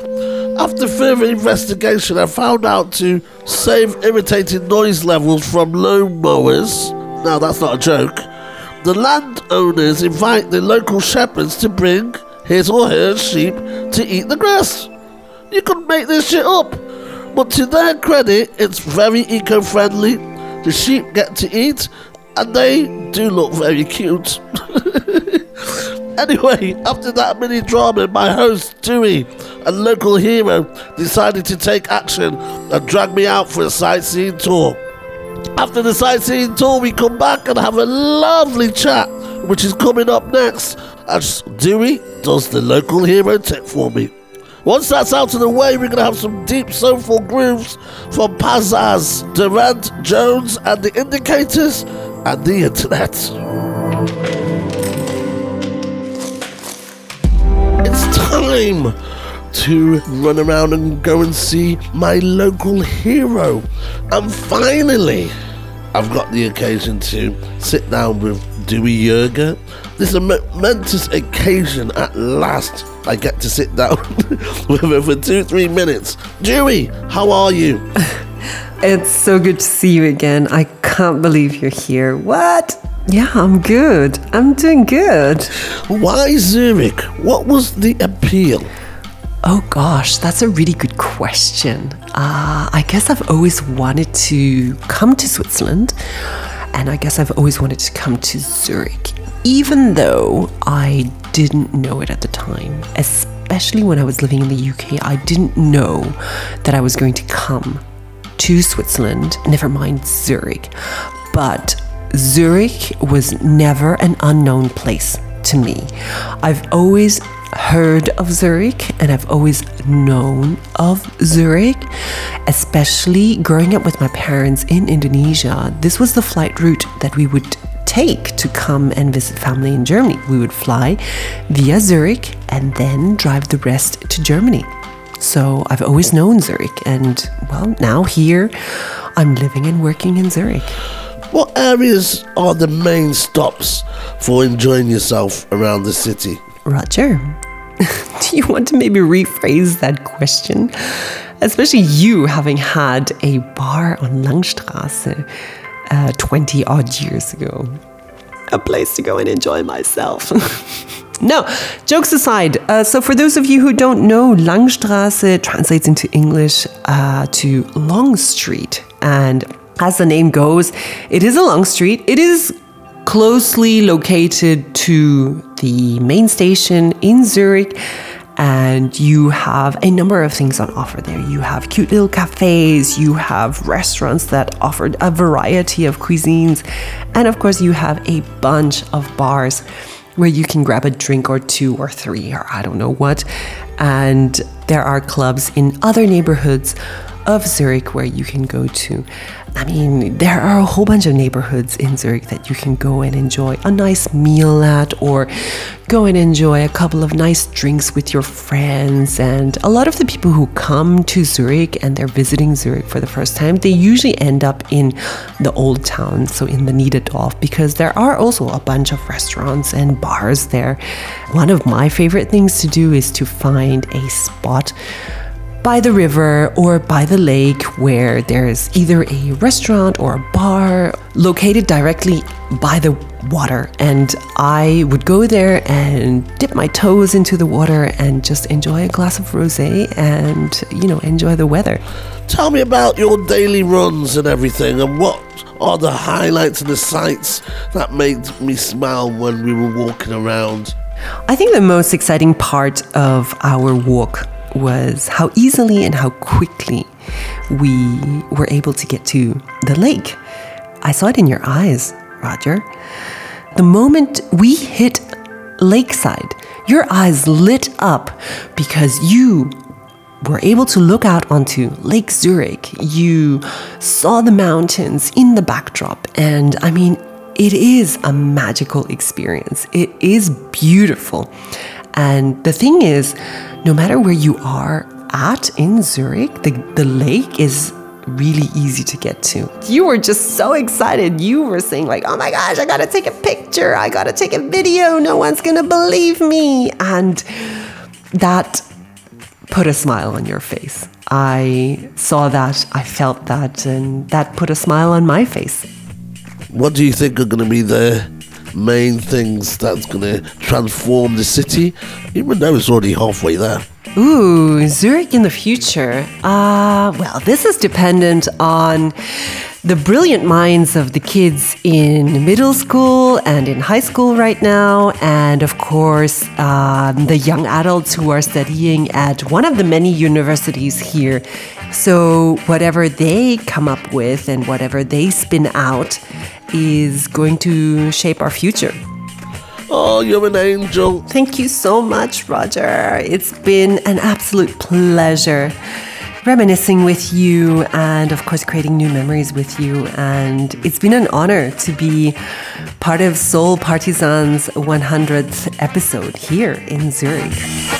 After further investigation, I found out to save irritating noise levels from lawn mowers. Now, that's not a joke. The landowners invite the local shepherds to bring his or her sheep to eat the grass. You could make this shit up. But to their credit, it's very eco friendly. The sheep get to eat, and they do look very cute. anyway, after that mini drama, my host, Dewey, a local hero, decided to take action and drag me out for a sightseeing tour. After the sightseeing tour, we come back and have a lovely chat, which is coming up next as Dewey does the local hero tip for me. Once that's out of the way, we're going to have some deep soulful grooves from Pazaz, Durand, Jones, and the Indicators, and the Internet. It's time to run around and go and see my local hero. And finally, I've got the occasion to sit down with Dewey Yerger. This momentous occasion at last. I get to sit down with her for two, three minutes. Dewey, how are you? It's so good to see you again. I can't believe you're here. What? Yeah, I'm good. I'm doing good. Why Zurich? What was the appeal? Oh gosh, that's a really good question. Uh, I guess I've always wanted to come to Switzerland, and I guess I've always wanted to come to Zurich, even though I didn't know it at the time. Especially when I was living in the UK, I didn't know that I was going to come to Switzerland, never mind Zurich. But Zurich was never an unknown place to me. I've always heard of Zurich and I've always known of Zurich, especially growing up with my parents in Indonesia. This was the flight route that we would take to come and visit family in Germany. We would fly via Zurich and then drive the rest to Germany. So I've always known Zurich, and well, now here I'm living and working in Zurich. What areas are the main stops for enjoying yourself around the city? Roger, do you want to maybe rephrase that question? Especially you having had a bar on Langstrasse uh, 20 odd years ago. A place to go and enjoy myself. no, jokes aside, uh, so for those of you who don't know, Langstrasse translates into English uh, to Long Street. And as the name goes, it is a long street. It is closely located to the main station in Zurich. And you have a number of things on offer there. You have cute little cafes, you have restaurants that offer a variety of cuisines, and of course, you have a bunch of bars where you can grab a drink or two or three or I don't know what. And there are clubs in other neighborhoods of Zurich where you can go to. I mean, there are a whole bunch of neighborhoods in Zurich that you can go and enjoy a nice meal at, or go and enjoy a couple of nice drinks with your friends. And a lot of the people who come to Zurich and they're visiting Zurich for the first time, they usually end up in the old town, so in the Niederdorf, because there are also a bunch of restaurants and bars there. One of my favorite things to do is to find a spot by the river or by the lake where there's either a restaurant or a bar located directly by the water. And I would go there and dip my toes into the water and just enjoy a glass of rosé and, you know, enjoy the weather. Tell me about your daily runs and everything, and what are the highlights and the sights that made me smile when we were walking around? I think the most exciting part of our walk was how easily and how quickly we were able to get to the lake. I saw it in your eyes, Roger. The moment we hit lakeside, your eyes lit up because you were able to look out onto Lake Zurich. You saw the mountains in the backdrop, and I mean, it is a magical experience. It is beautiful. And the thing is, no matter where you are at in Zurich, the, the lake is really easy to get to. You were just so excited. You were saying, like, oh my gosh, I gotta take a picture. I gotta take a video. No one's gonna believe me. And that put a smile on your face. I saw that, I felt that, and that put a smile on my face. What do you think are going to be the main things that's going to transform the city, even though it's already halfway there? Ooh, Zurich in the future. Uh, well, this is dependent on the brilliant minds of the kids in middle school and in high school right now, and of course, um, the young adults who are studying at one of the many universities here. So, whatever they come up with and whatever they spin out is going to shape our future. Oh, you're an angel. Thank you so much, Roger. It's been an absolute pleasure reminiscing with you and, of course, creating new memories with you. And it's been an honor to be part of Soul Partisans 100th episode here in Zurich.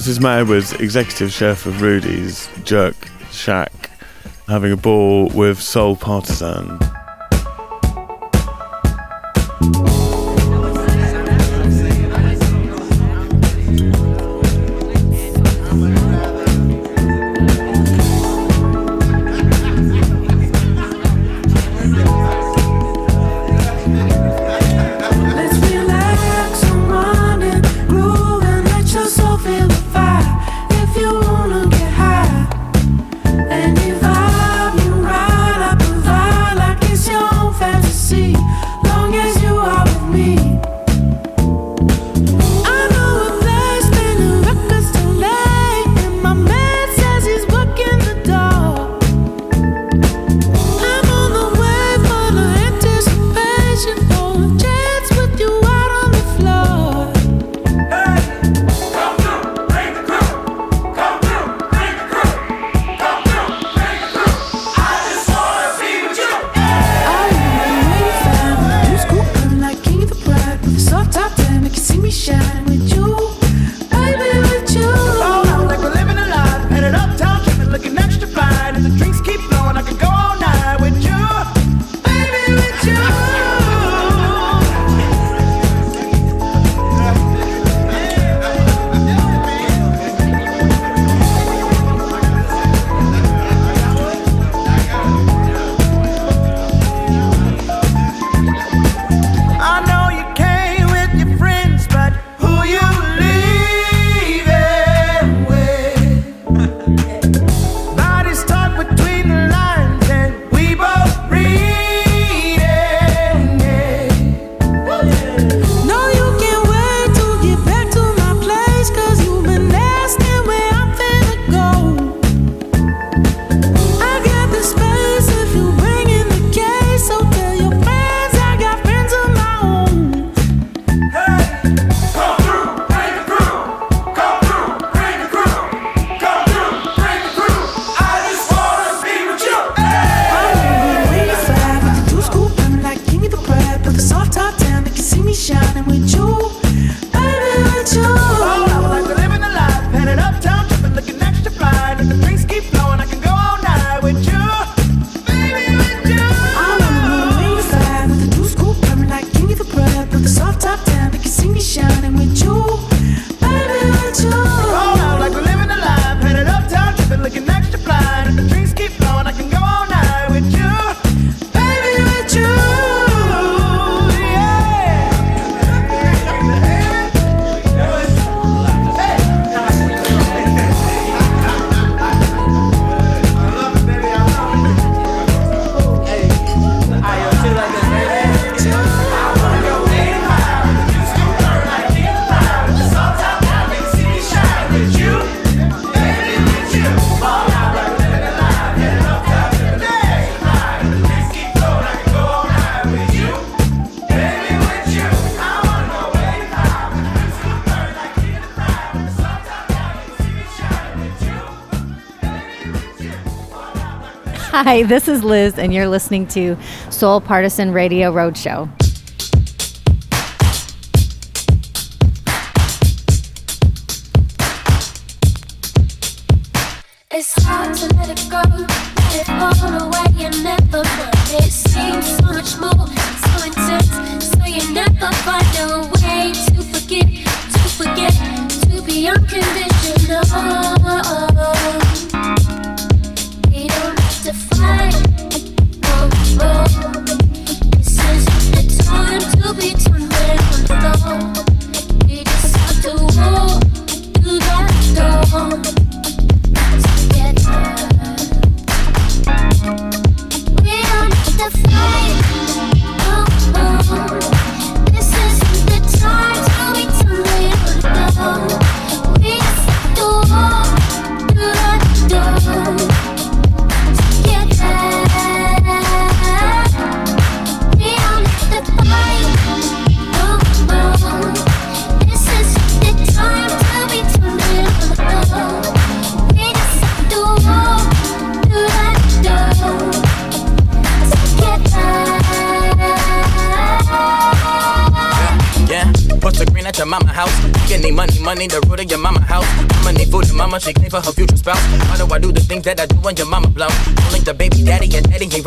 Hi, this is Matt Edwards, executive chef of Rudy's Jerk Shack, having a ball with Soul Partisan. Hi, this is Liz, and you're listening to Soul Partisan Radio Roadshow.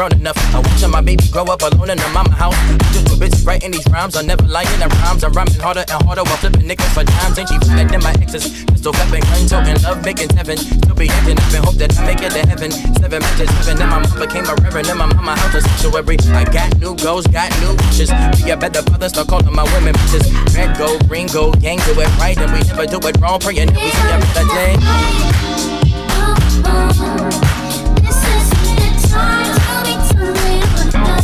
Grown enough. I watch my baby grow up alone in the mama house. Just too busy writing these rhymes, I'm never lying in the rhymes. I'm rhyming harder and harder while flipping niggas for dimes. Ain't she better than my exes? Pistol flipping, gun toting, love making heaven. Still be acting up and hope that I make it to heaven. Seven matches, seven, and my mama became a reverend. In my mama house a sanctuary. I got new goals, got new wishes. Be a better father, start calling my women bitches. Red gold, green gold, gang do it right, and we never do it wrong. Praying that we see a better day. Oh, oh, oh.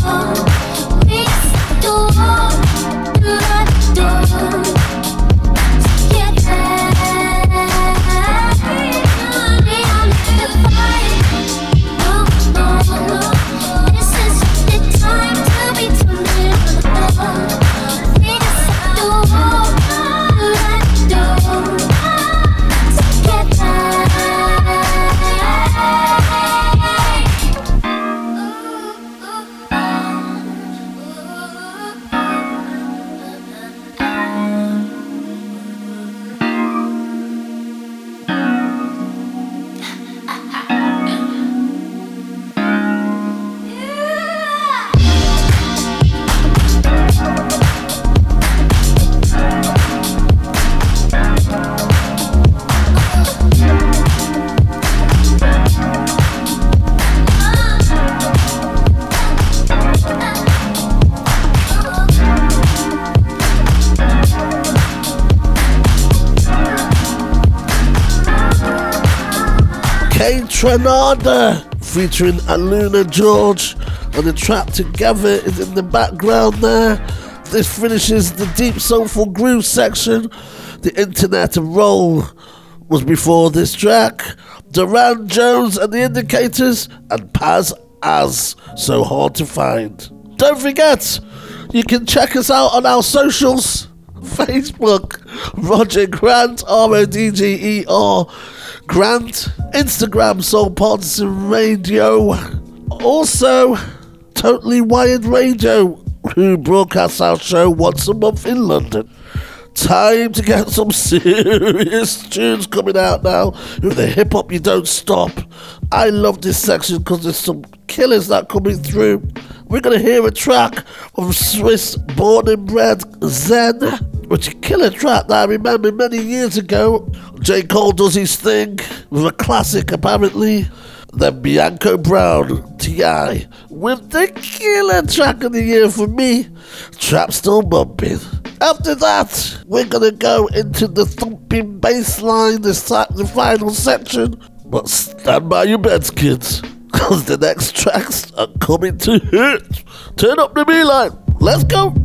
Kane Trenada featuring Aluna George and the track Together is in the background there. This finishes the deep soulful groove section. The Internet of Roll was before this track. Durand Jones and the Indicators and Paz As, so hard to find. Don't forget, you can check us out on our socials. Facebook, Roger Grant, R O D G E R, Grant, Instagram, Soul Partisan Radio. Also, Totally Wired Radio, who broadcasts our show once a month in London. Time to get some serious tunes coming out now. With the hip hop, you don't stop. I love this section because there's some killers that coming through. We're gonna hear a track from Swiss born and bred Zen, is a killer track that I remember many years ago. J. Cole does his thing with a classic apparently. Then Bianca Brown, T.I. with the killer track of the year for me, Trap Still Bumping. After that, we're gonna go into the thumping bass line, the, sa- the final section. But stand by your beds, kids, because the next tracks are coming to hit. Turn up the B line. Let's go.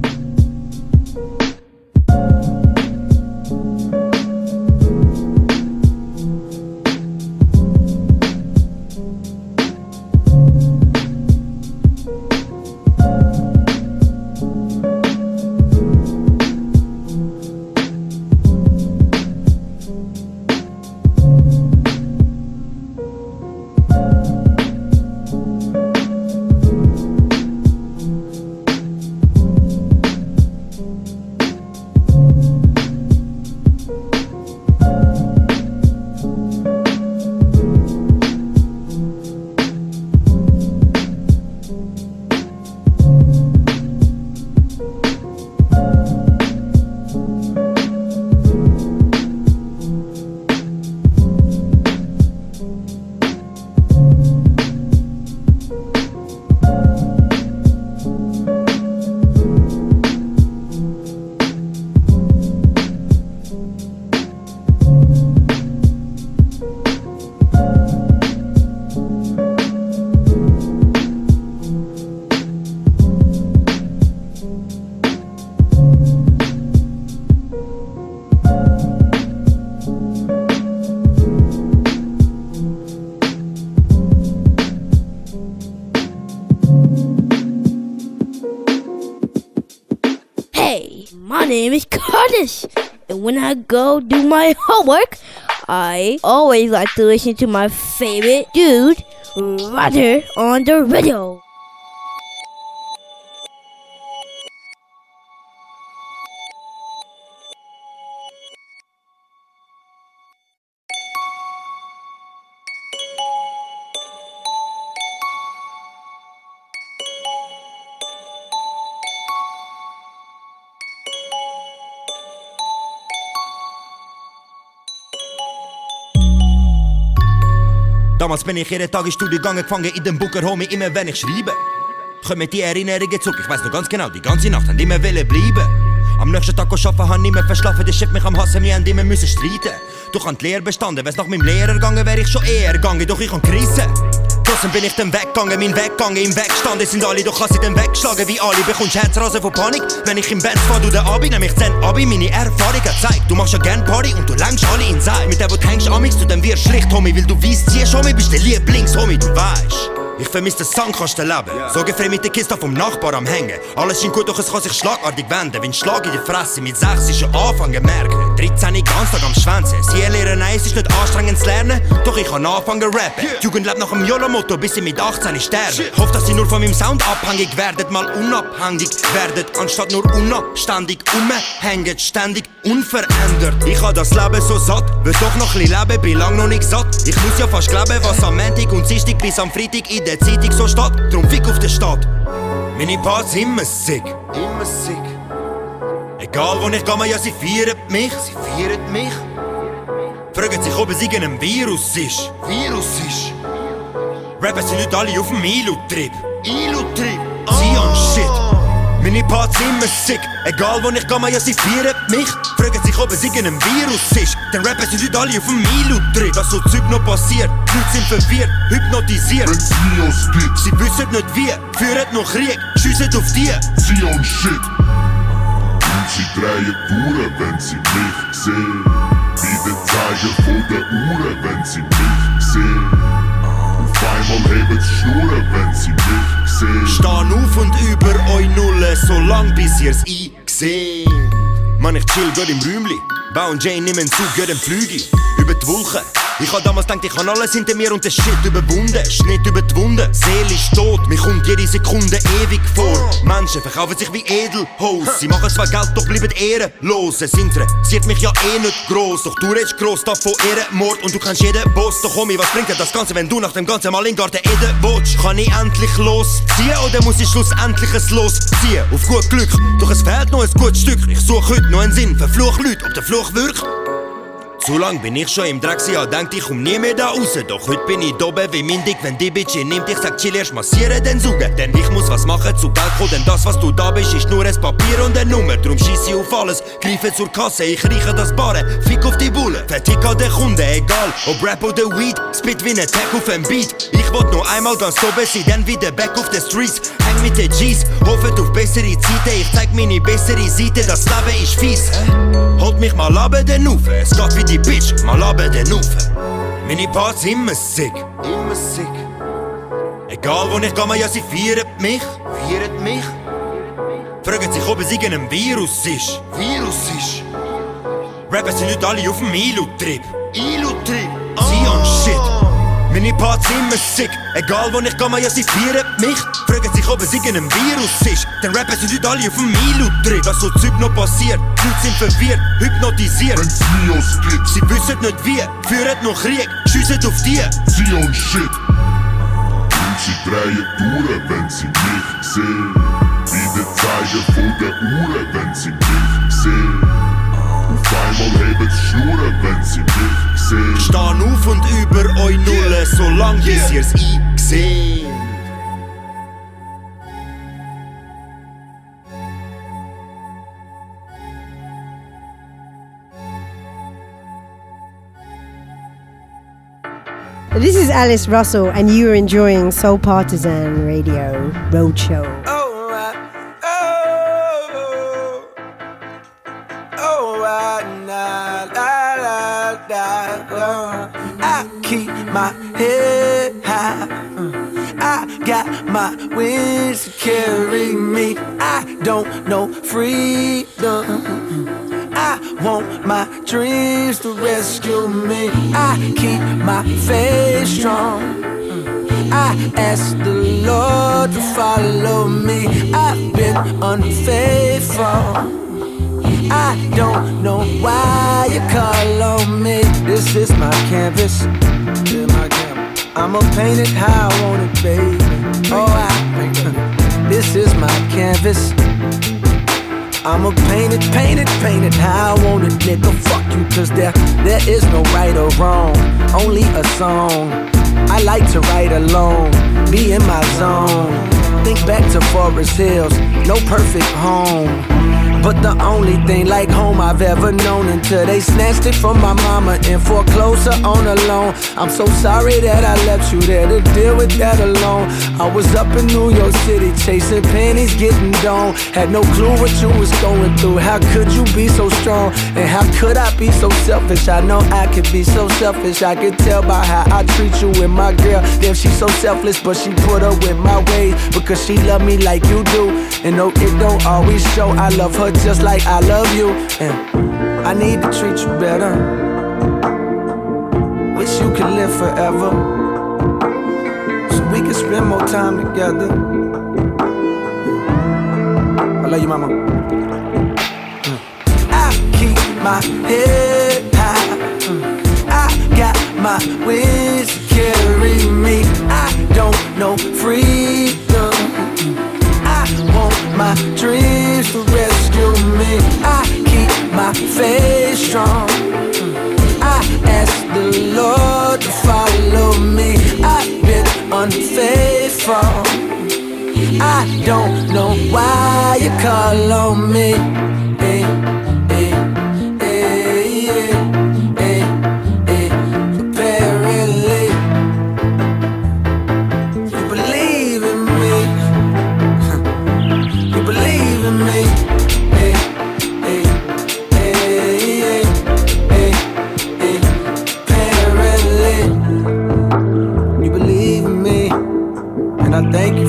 Go do my homework, I always like to listen to my favorite dude, Roger, on the radio. Damals bin ich jeden Tag ins Studio gegangen, gefangen in dem Bunker, Homie, immer wenn ich schreibe. Kommen die Erinnerungen zurück, ich weiß noch ganz genau, die ganze Nacht haben immer wollen bleiben. Am nächsten Tag arbeiten, haben nicht mehr verschlafen, der Chef mich am Hassen, wir haben immer müssen streiten. Doch an die Lehre bestanden, wär's nach meinem Lehrer gegangen, wär ich schon eher gegangen, doch ich han gerissen. Trotzdem bin ich dann weggegangen, mein Weg gegangen, im Weg gestanden sind alle, doch kann sie dann weggeschlagen wie alle. Bekommst Herzrasen von Panik, wenn ich im Bett fahr, du den Abi, nämlich 10 Abi, meine Erfahrung zeigt. Du machst ja gern Party und du längst alle in Seil. Mit dem, wo du hängst, amix, du dann wirst schlicht, Homie, weil du weißt, ziehst, Homie, bist der Lieblings-Homie, du weißt. Ich vermisse das Sandkastenleben. Sorgenfrei mit der Kiste vom Nachbar am Hängen. Alles scheint gut, doch es kann sich schlagartig wenden. Wenn Schlag in die Fresse mit 6 ist schon anfangen merken. 13 ganz Tag am Schwänzen. Sie lernen, nein, es ist nicht anstrengend zu lernen. Doch ich kann anfangen rappen. Die Jugend lebt nach dem YOLO-Motto, bis sie mit 18 sterben. Hoffe, dass sie nur von meinem Sound abhängig werden, mal unabhängig werden, anstatt nur unabständig umhängen, ständig unverändert. Ich hab das Leben so satt, will doch noch ein leben, bin lang noch nicht satt. Ich muss ja fast glauben, was am Montag und Dienstag bis am Freitag in der Zeitung so steht. Drum fick auf der Stadt. Meine Parts immer sick, immer sick. Egal wo ich gehe, ja sie feiern mich, sie feiern mich. Fragen sich, ob es irgendein Virus ist, Virus ist. Rappen sind nicht alle auf dem Ilu-Trip, Ilu-Trip, Zion shit. Meine Parts immer sick, egal wo ich gehe, ja sie feiern mich. Fragen sich, ob es irgendein Virus ist, denn Rappen sind nicht alle auf dem Ilu-Trip. Was so Zeug noch passiert, die Leute sind verwirrt, hypnotisiert. Gibt, sie wissen nicht wie, führen noch Krieg, schiessen auf die. Zion shit. Und sie drehen durch, wenn sie mich sehen. Wie der Zeiger von der Uhr, wenn sie mich sehen. Auf einmal heben sie Schnurren, wenn sie mich sehen. Stehen auf und über euch Nullen, so lang bis ihr's eingesehen. Mann, ich chill gut im Räumli. Bau und Jane nehmen zu, gehen im Flüge. Über die Wolken. Ich hab damals gedacht, ich kann alles hinter mir und den Shit überwunden. Schnitt über die Wunde, Seele ist tot, mir kommt jede Sekunde ewig vor. Menschen verkaufen sich wie Edelhose. Sie machen zwar Geld, doch bleiben ehrenlos. Es interessiert mich ja eh nicht groß. Doch du redest gross da von Ehrenmord und du kennst jeden Boss. Doch Homie, was bringt dir das Ganze, wenn du nach dem ganzen Mal in Garten Eden willst? Kann ich endlich losziehen oder muss ich schlussendlich es losziehen? Auf gut Glück, doch es fehlt noch ein gutes Stück. Ich suche heute noch einen Sinn, verfluch Leute, ob der Fluch wirkt. Zu lang bin ich schon im Dreck, sie hat denkt, ich komm nie mehr da raus. Doch heute bin ich dobe wie mein Dick, wenn die Bitch ihn nimmt. Ich sag chill erst massieren, dann suchen. Denn ich muss was machen zu Geld kommen, denn das, was du da bist, ist nur ein Papier und eine Nummer. Drum schieß ich auf alles, greife zur Kasse, ich rieche das Barren, fick auf die Bulle. Vertick an den Kunden, egal, ob Rap oder Weed, spit wie ein Tag auf dem Beat. Ich wollt nur einmal ganz oben sein, dann wieder back auf the streets. Häng mit den G's, hoffe auf bessere Zeiten. Ich zeig meine bessere Seite, das Leben ist fies. Holt mich mal ab den Ufe, es geht wie die Bitch, mal ab den Ufe. Meine Parts immer sick, immer sick. Egal wo ich gehe, ja sie feiern mich, feiern mich. Fragen sich, ob es irgendein Virus ist, Virus ist. Rappen sind nicht alle auf dem Ilu-Trip, Ilu-Trip, Zion shit. Meine Parts immer sick, egal wo ich gehe, ja sie feiern mich. Fragen sich, ob es irgendein Virus ist, denn Rappen sind nicht alle auf dem Ilu-Trip. Was so Zeug noch passiert, die Leute sind verwirrt, hypnotisiert. Wenn's Virus gibt, Sie wissen nicht wie, führen noch Krieg, schiessen auf die. Zion shit. Und sie drehen durch, wenn sie mich sehen. Wie der Zeiger von der Uhr, wenn sie mich sehen. Auf heben sie Schnurren, wenn sie mich sehen. Stehen auf und über euch Nullen, so lang bis ihr's eingesehen. This is Alice Russell, and you are enjoying Soul Partisan Radio Roadshow. Oh, I keep my head high. Uh, I got my wings to carry me. I don't know freedom. I want my dreams to rescue me. I keep my faith strong. I ask the Lord to follow me. I've been unfaithful. I don't know why you call on me. This is my canvas. Yeah, my. I'ma paint it how I want it, baby. Oh, I. This is my canvas. I'ma paint it, paint it, paint it how I want it, nigga. Fuck you, cause there, there is no right or wrong, only a song. I like to write alone, be in my zone. Think back to Forest Hills, no perfect home. But the only thing like home I've ever known until they snatched it from my mama and foreclosed her on a loan. I'm so sorry that I left you there to deal with that alone. I was up in New York City chasing pennies, getting down. Had no clue what you was going through. How could you be so strong? And how could I be so selfish? I know I could be so selfish. I could tell by how I treat you and my girl. Damn, she's so selfless, but she put up with my ways because she love me like you do. And no, it don't always show. I love her just like I love you. And I need to treat you better. Wish you could live forever. So we can spend more time together. I love you, mama. Mm. I keep my head high. Mm. I got my wings carry me. I don't know freedom. Mm. I want my dreams to rescue me. I keep my faith strong. Mm. I ask the Lord to follow me. I've been unfaithful. I don't know why you call on me.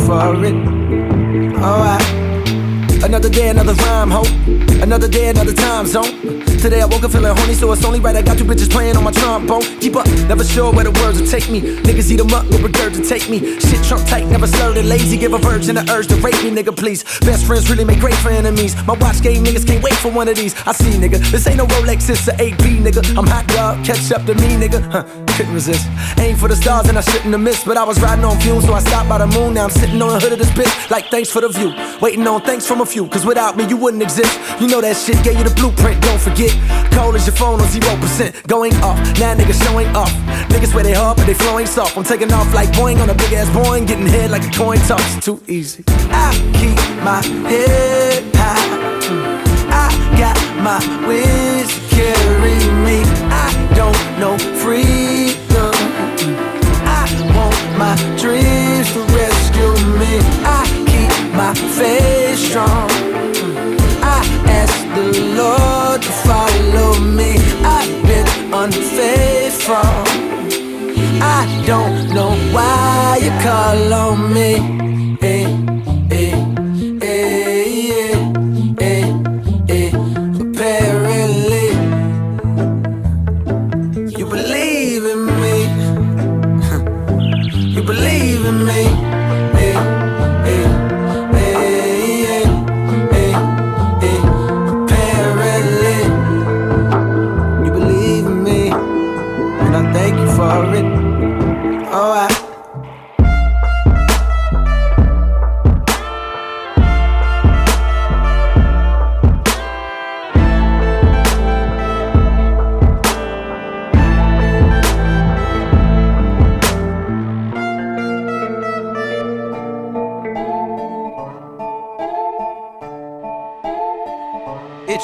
For it. Alright. Another day, another rhyme, ho. Another day, another time zone. Today I woke up feeling horny, so it's only right I got two bitches playing on my trombone. Keep up, never sure where the words will take me. Niggas eat 'em up, no regurgitate me. Shit trunk tight, never slurred and lazy. Give a virgin the urge to rape me, nigga, please. Best friends really make great for enemies. My watch game niggas can't wait for one of these. I see, nigga, this ain't no Rolex, it's a 8B, nigga. I'm hot dog, catch up to me, nigga. Huh, couldn't resist. Aim for the stars and I shouldn't have missed, but I was riding on fumes, so I stopped by the moon. Now I'm sitting on the hood of this bitch, like thanks for the view. Waiting on thanks from a few, cause without me you wouldn't exist. You know that shit gave you the blueprint, don't forget. Cold as your phone on 0%, going off. Now niggas showing off. Niggas swear they hard, but they flowing soft. I'm taking off like Boeing on a big ass Boeing, getting hit like a coin toss. Too easy. I keep my head high. I got my wings carry me. Don't freedom. I want my dreams to rescue me. I keep my faith strong. I ask the Lord to follow me. I've been unfaithful. I don't know why you call on me. Hey,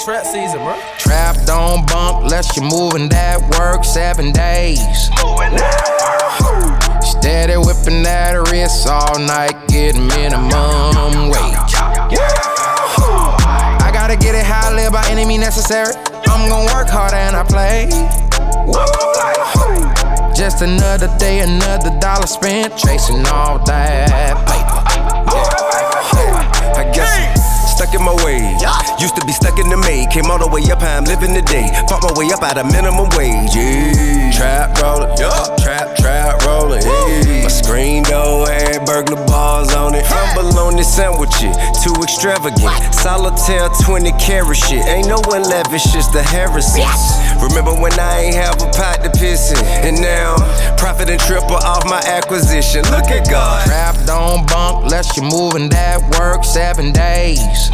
trap season, bro. Trap don't bump unless you're moving that work seven days. Moving that work. Steady whipping that wrist all night, getting minimum wage. I gotta get it how I live by any means necessary. I'm gonna work harder and I play. Just another day, another dollar spent chasing all that paper. Yeah. I guess stuck in my ways. Used to be stuck in the maid. Came all the way up I'm living the day. Fought my way up out of minimum wage. Yeah. Trap roller, trap, trap roller. Yeah. My screen door had burglar bars on it. Humble on this sandwich, it, too extravagant. Solitaire 20 carat shit. Ain't no one lavish, just the Harrisons. Remember when I ain't have a pot to piss in? And now, profit and triple off my acquisition. Look at God. Trap don't bunk unless you're moving that work seven days.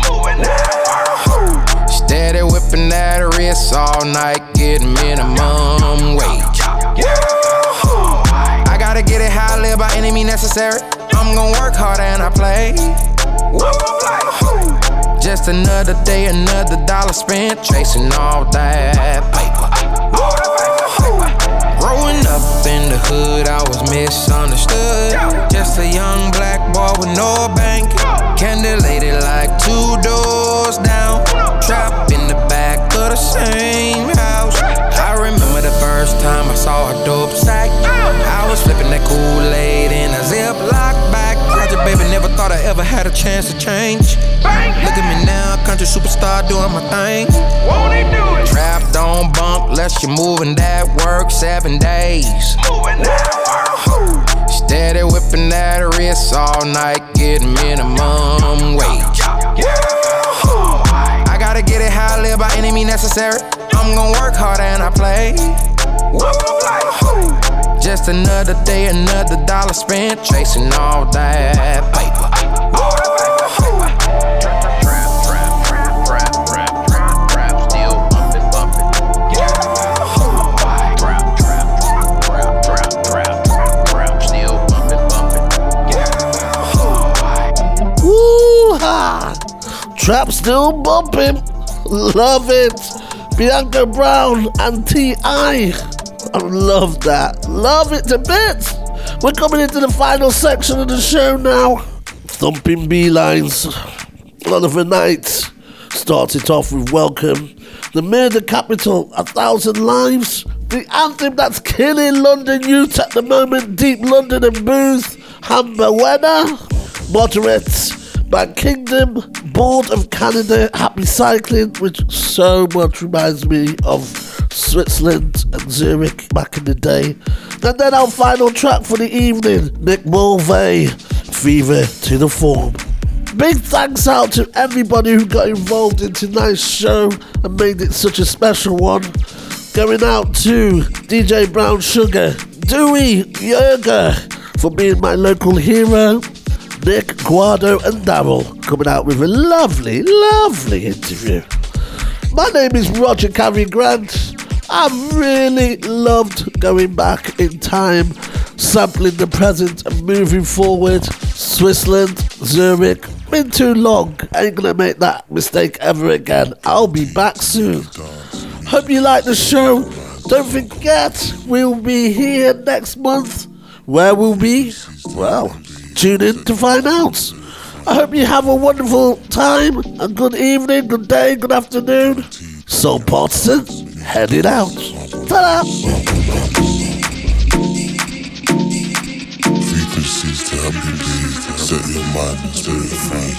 Steady whipping that wrist all night, getting minimum wage. I gotta get it how I live by any means necessary. I'm gonna work harder and I play. Just another day, another dollar spent chasing all that paper. Growing up in the hood, I was misunderstood. Just a young black boy with no bank. Candlelated like two doors down. Trapped in the back of the same house. I remember the first time I saw a dope sack. I was flipping that Kool-Aid in I ever had a chance to change. Look at me now, country superstar doing my thing. Won't Trap don't bump unless you're moving that work seven days. Movin' that work. Steady whipping that wrist all night, getting minimum wage. Yeah, I gotta get it how I live by any means necessary. I'm gonna work harder and I play. Just another day, another dollar spent chasing all that paper. Woo-ha! Trap trap, trap, trap, trap, trap, trap, still bumping. Love it. Bianca Brown and T.I. I love that. Love it to bits. We're coming into the final section of the show now. Thumping beelines. Oliver Knight started off with Welcome. The murder capital, A Thousand Lives. The anthem that's killing London youth at the moment, Deep London and Booth. Hamba Weather. Moderates by Kingdom, Board of Canada, Happy Cycling, which so much reminds me of Switzerland and Zurich back in the day. And then our final track for the evening, Nick Mulvey, Fever to the Form. Big thanks out to everybody who got involved in tonight's show and made it such a special one. Going out to DJ Brown Sugar, Dewey Yerger for being my local hero, Nick, Guido, and Daryl coming out with a lovely, lovely interview. My name is Roger Carey Grant. I've really loved going back in time, sampling the present and moving forward. Switzerland, Zurich, been too long. Ain't gonna make that mistake ever again. I'll be back soon. Hope you like the show. Don't forget, we'll be here next month. Where we'll be? Well, tune in to find out. I hope you have a wonderful time, a good evening, good day, good afternoon. Soul Partisan, headed out. Ta-da! Frequencies to help you. Set your mind and spirit free.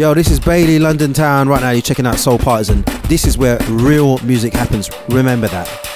Yo, this is Bailey, London Town. Right now, you're checking out Soul Partisan. This is where real music happens. Remember that.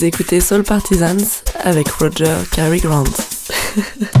Vous écoutez Soul Partisans avec Roger Cary Grant.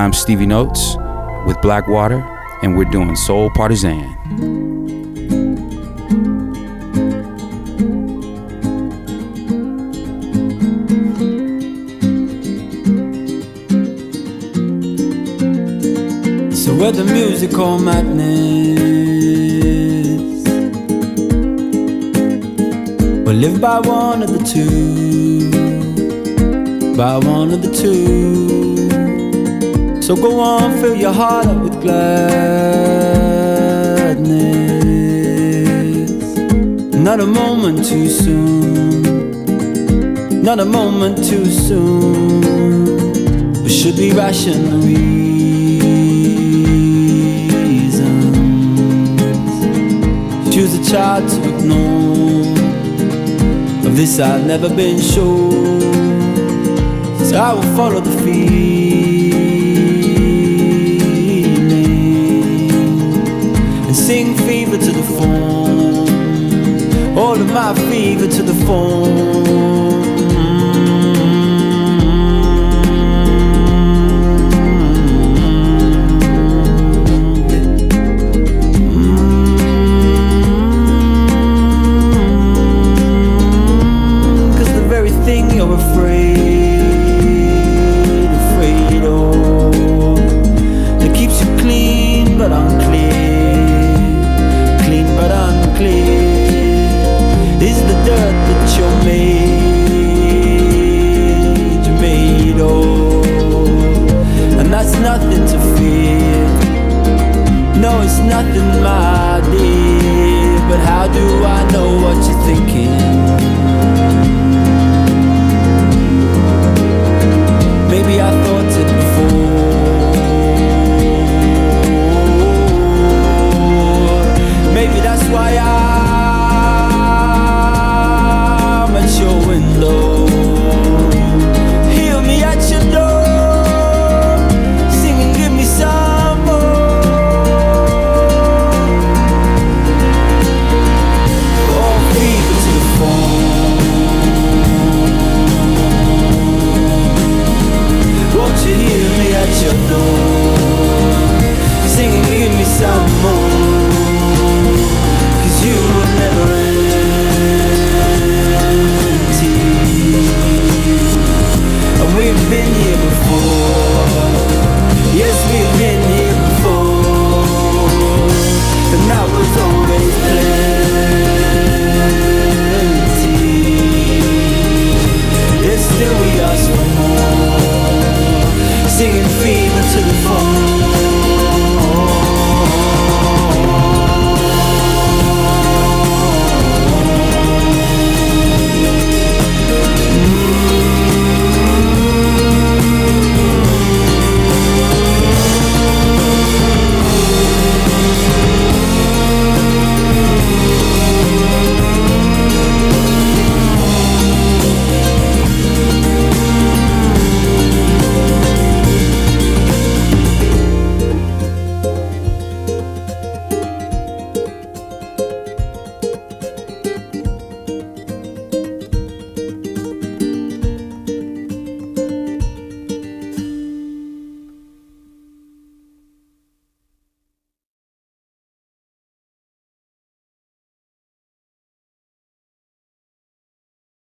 I'm Stevie Notes with Blackwater, and we're doing Soul Partisan. So we're the musical madness. We live by one of the two. By one of the two. So go on, fill your heart up with gladness. Not a moment too soon. Not a moment too soon. But should we ration reasons? Choose a child to ignore. Of this I've never been sure. So I will follow the feeling fever to the phone. All of my fever to the phone.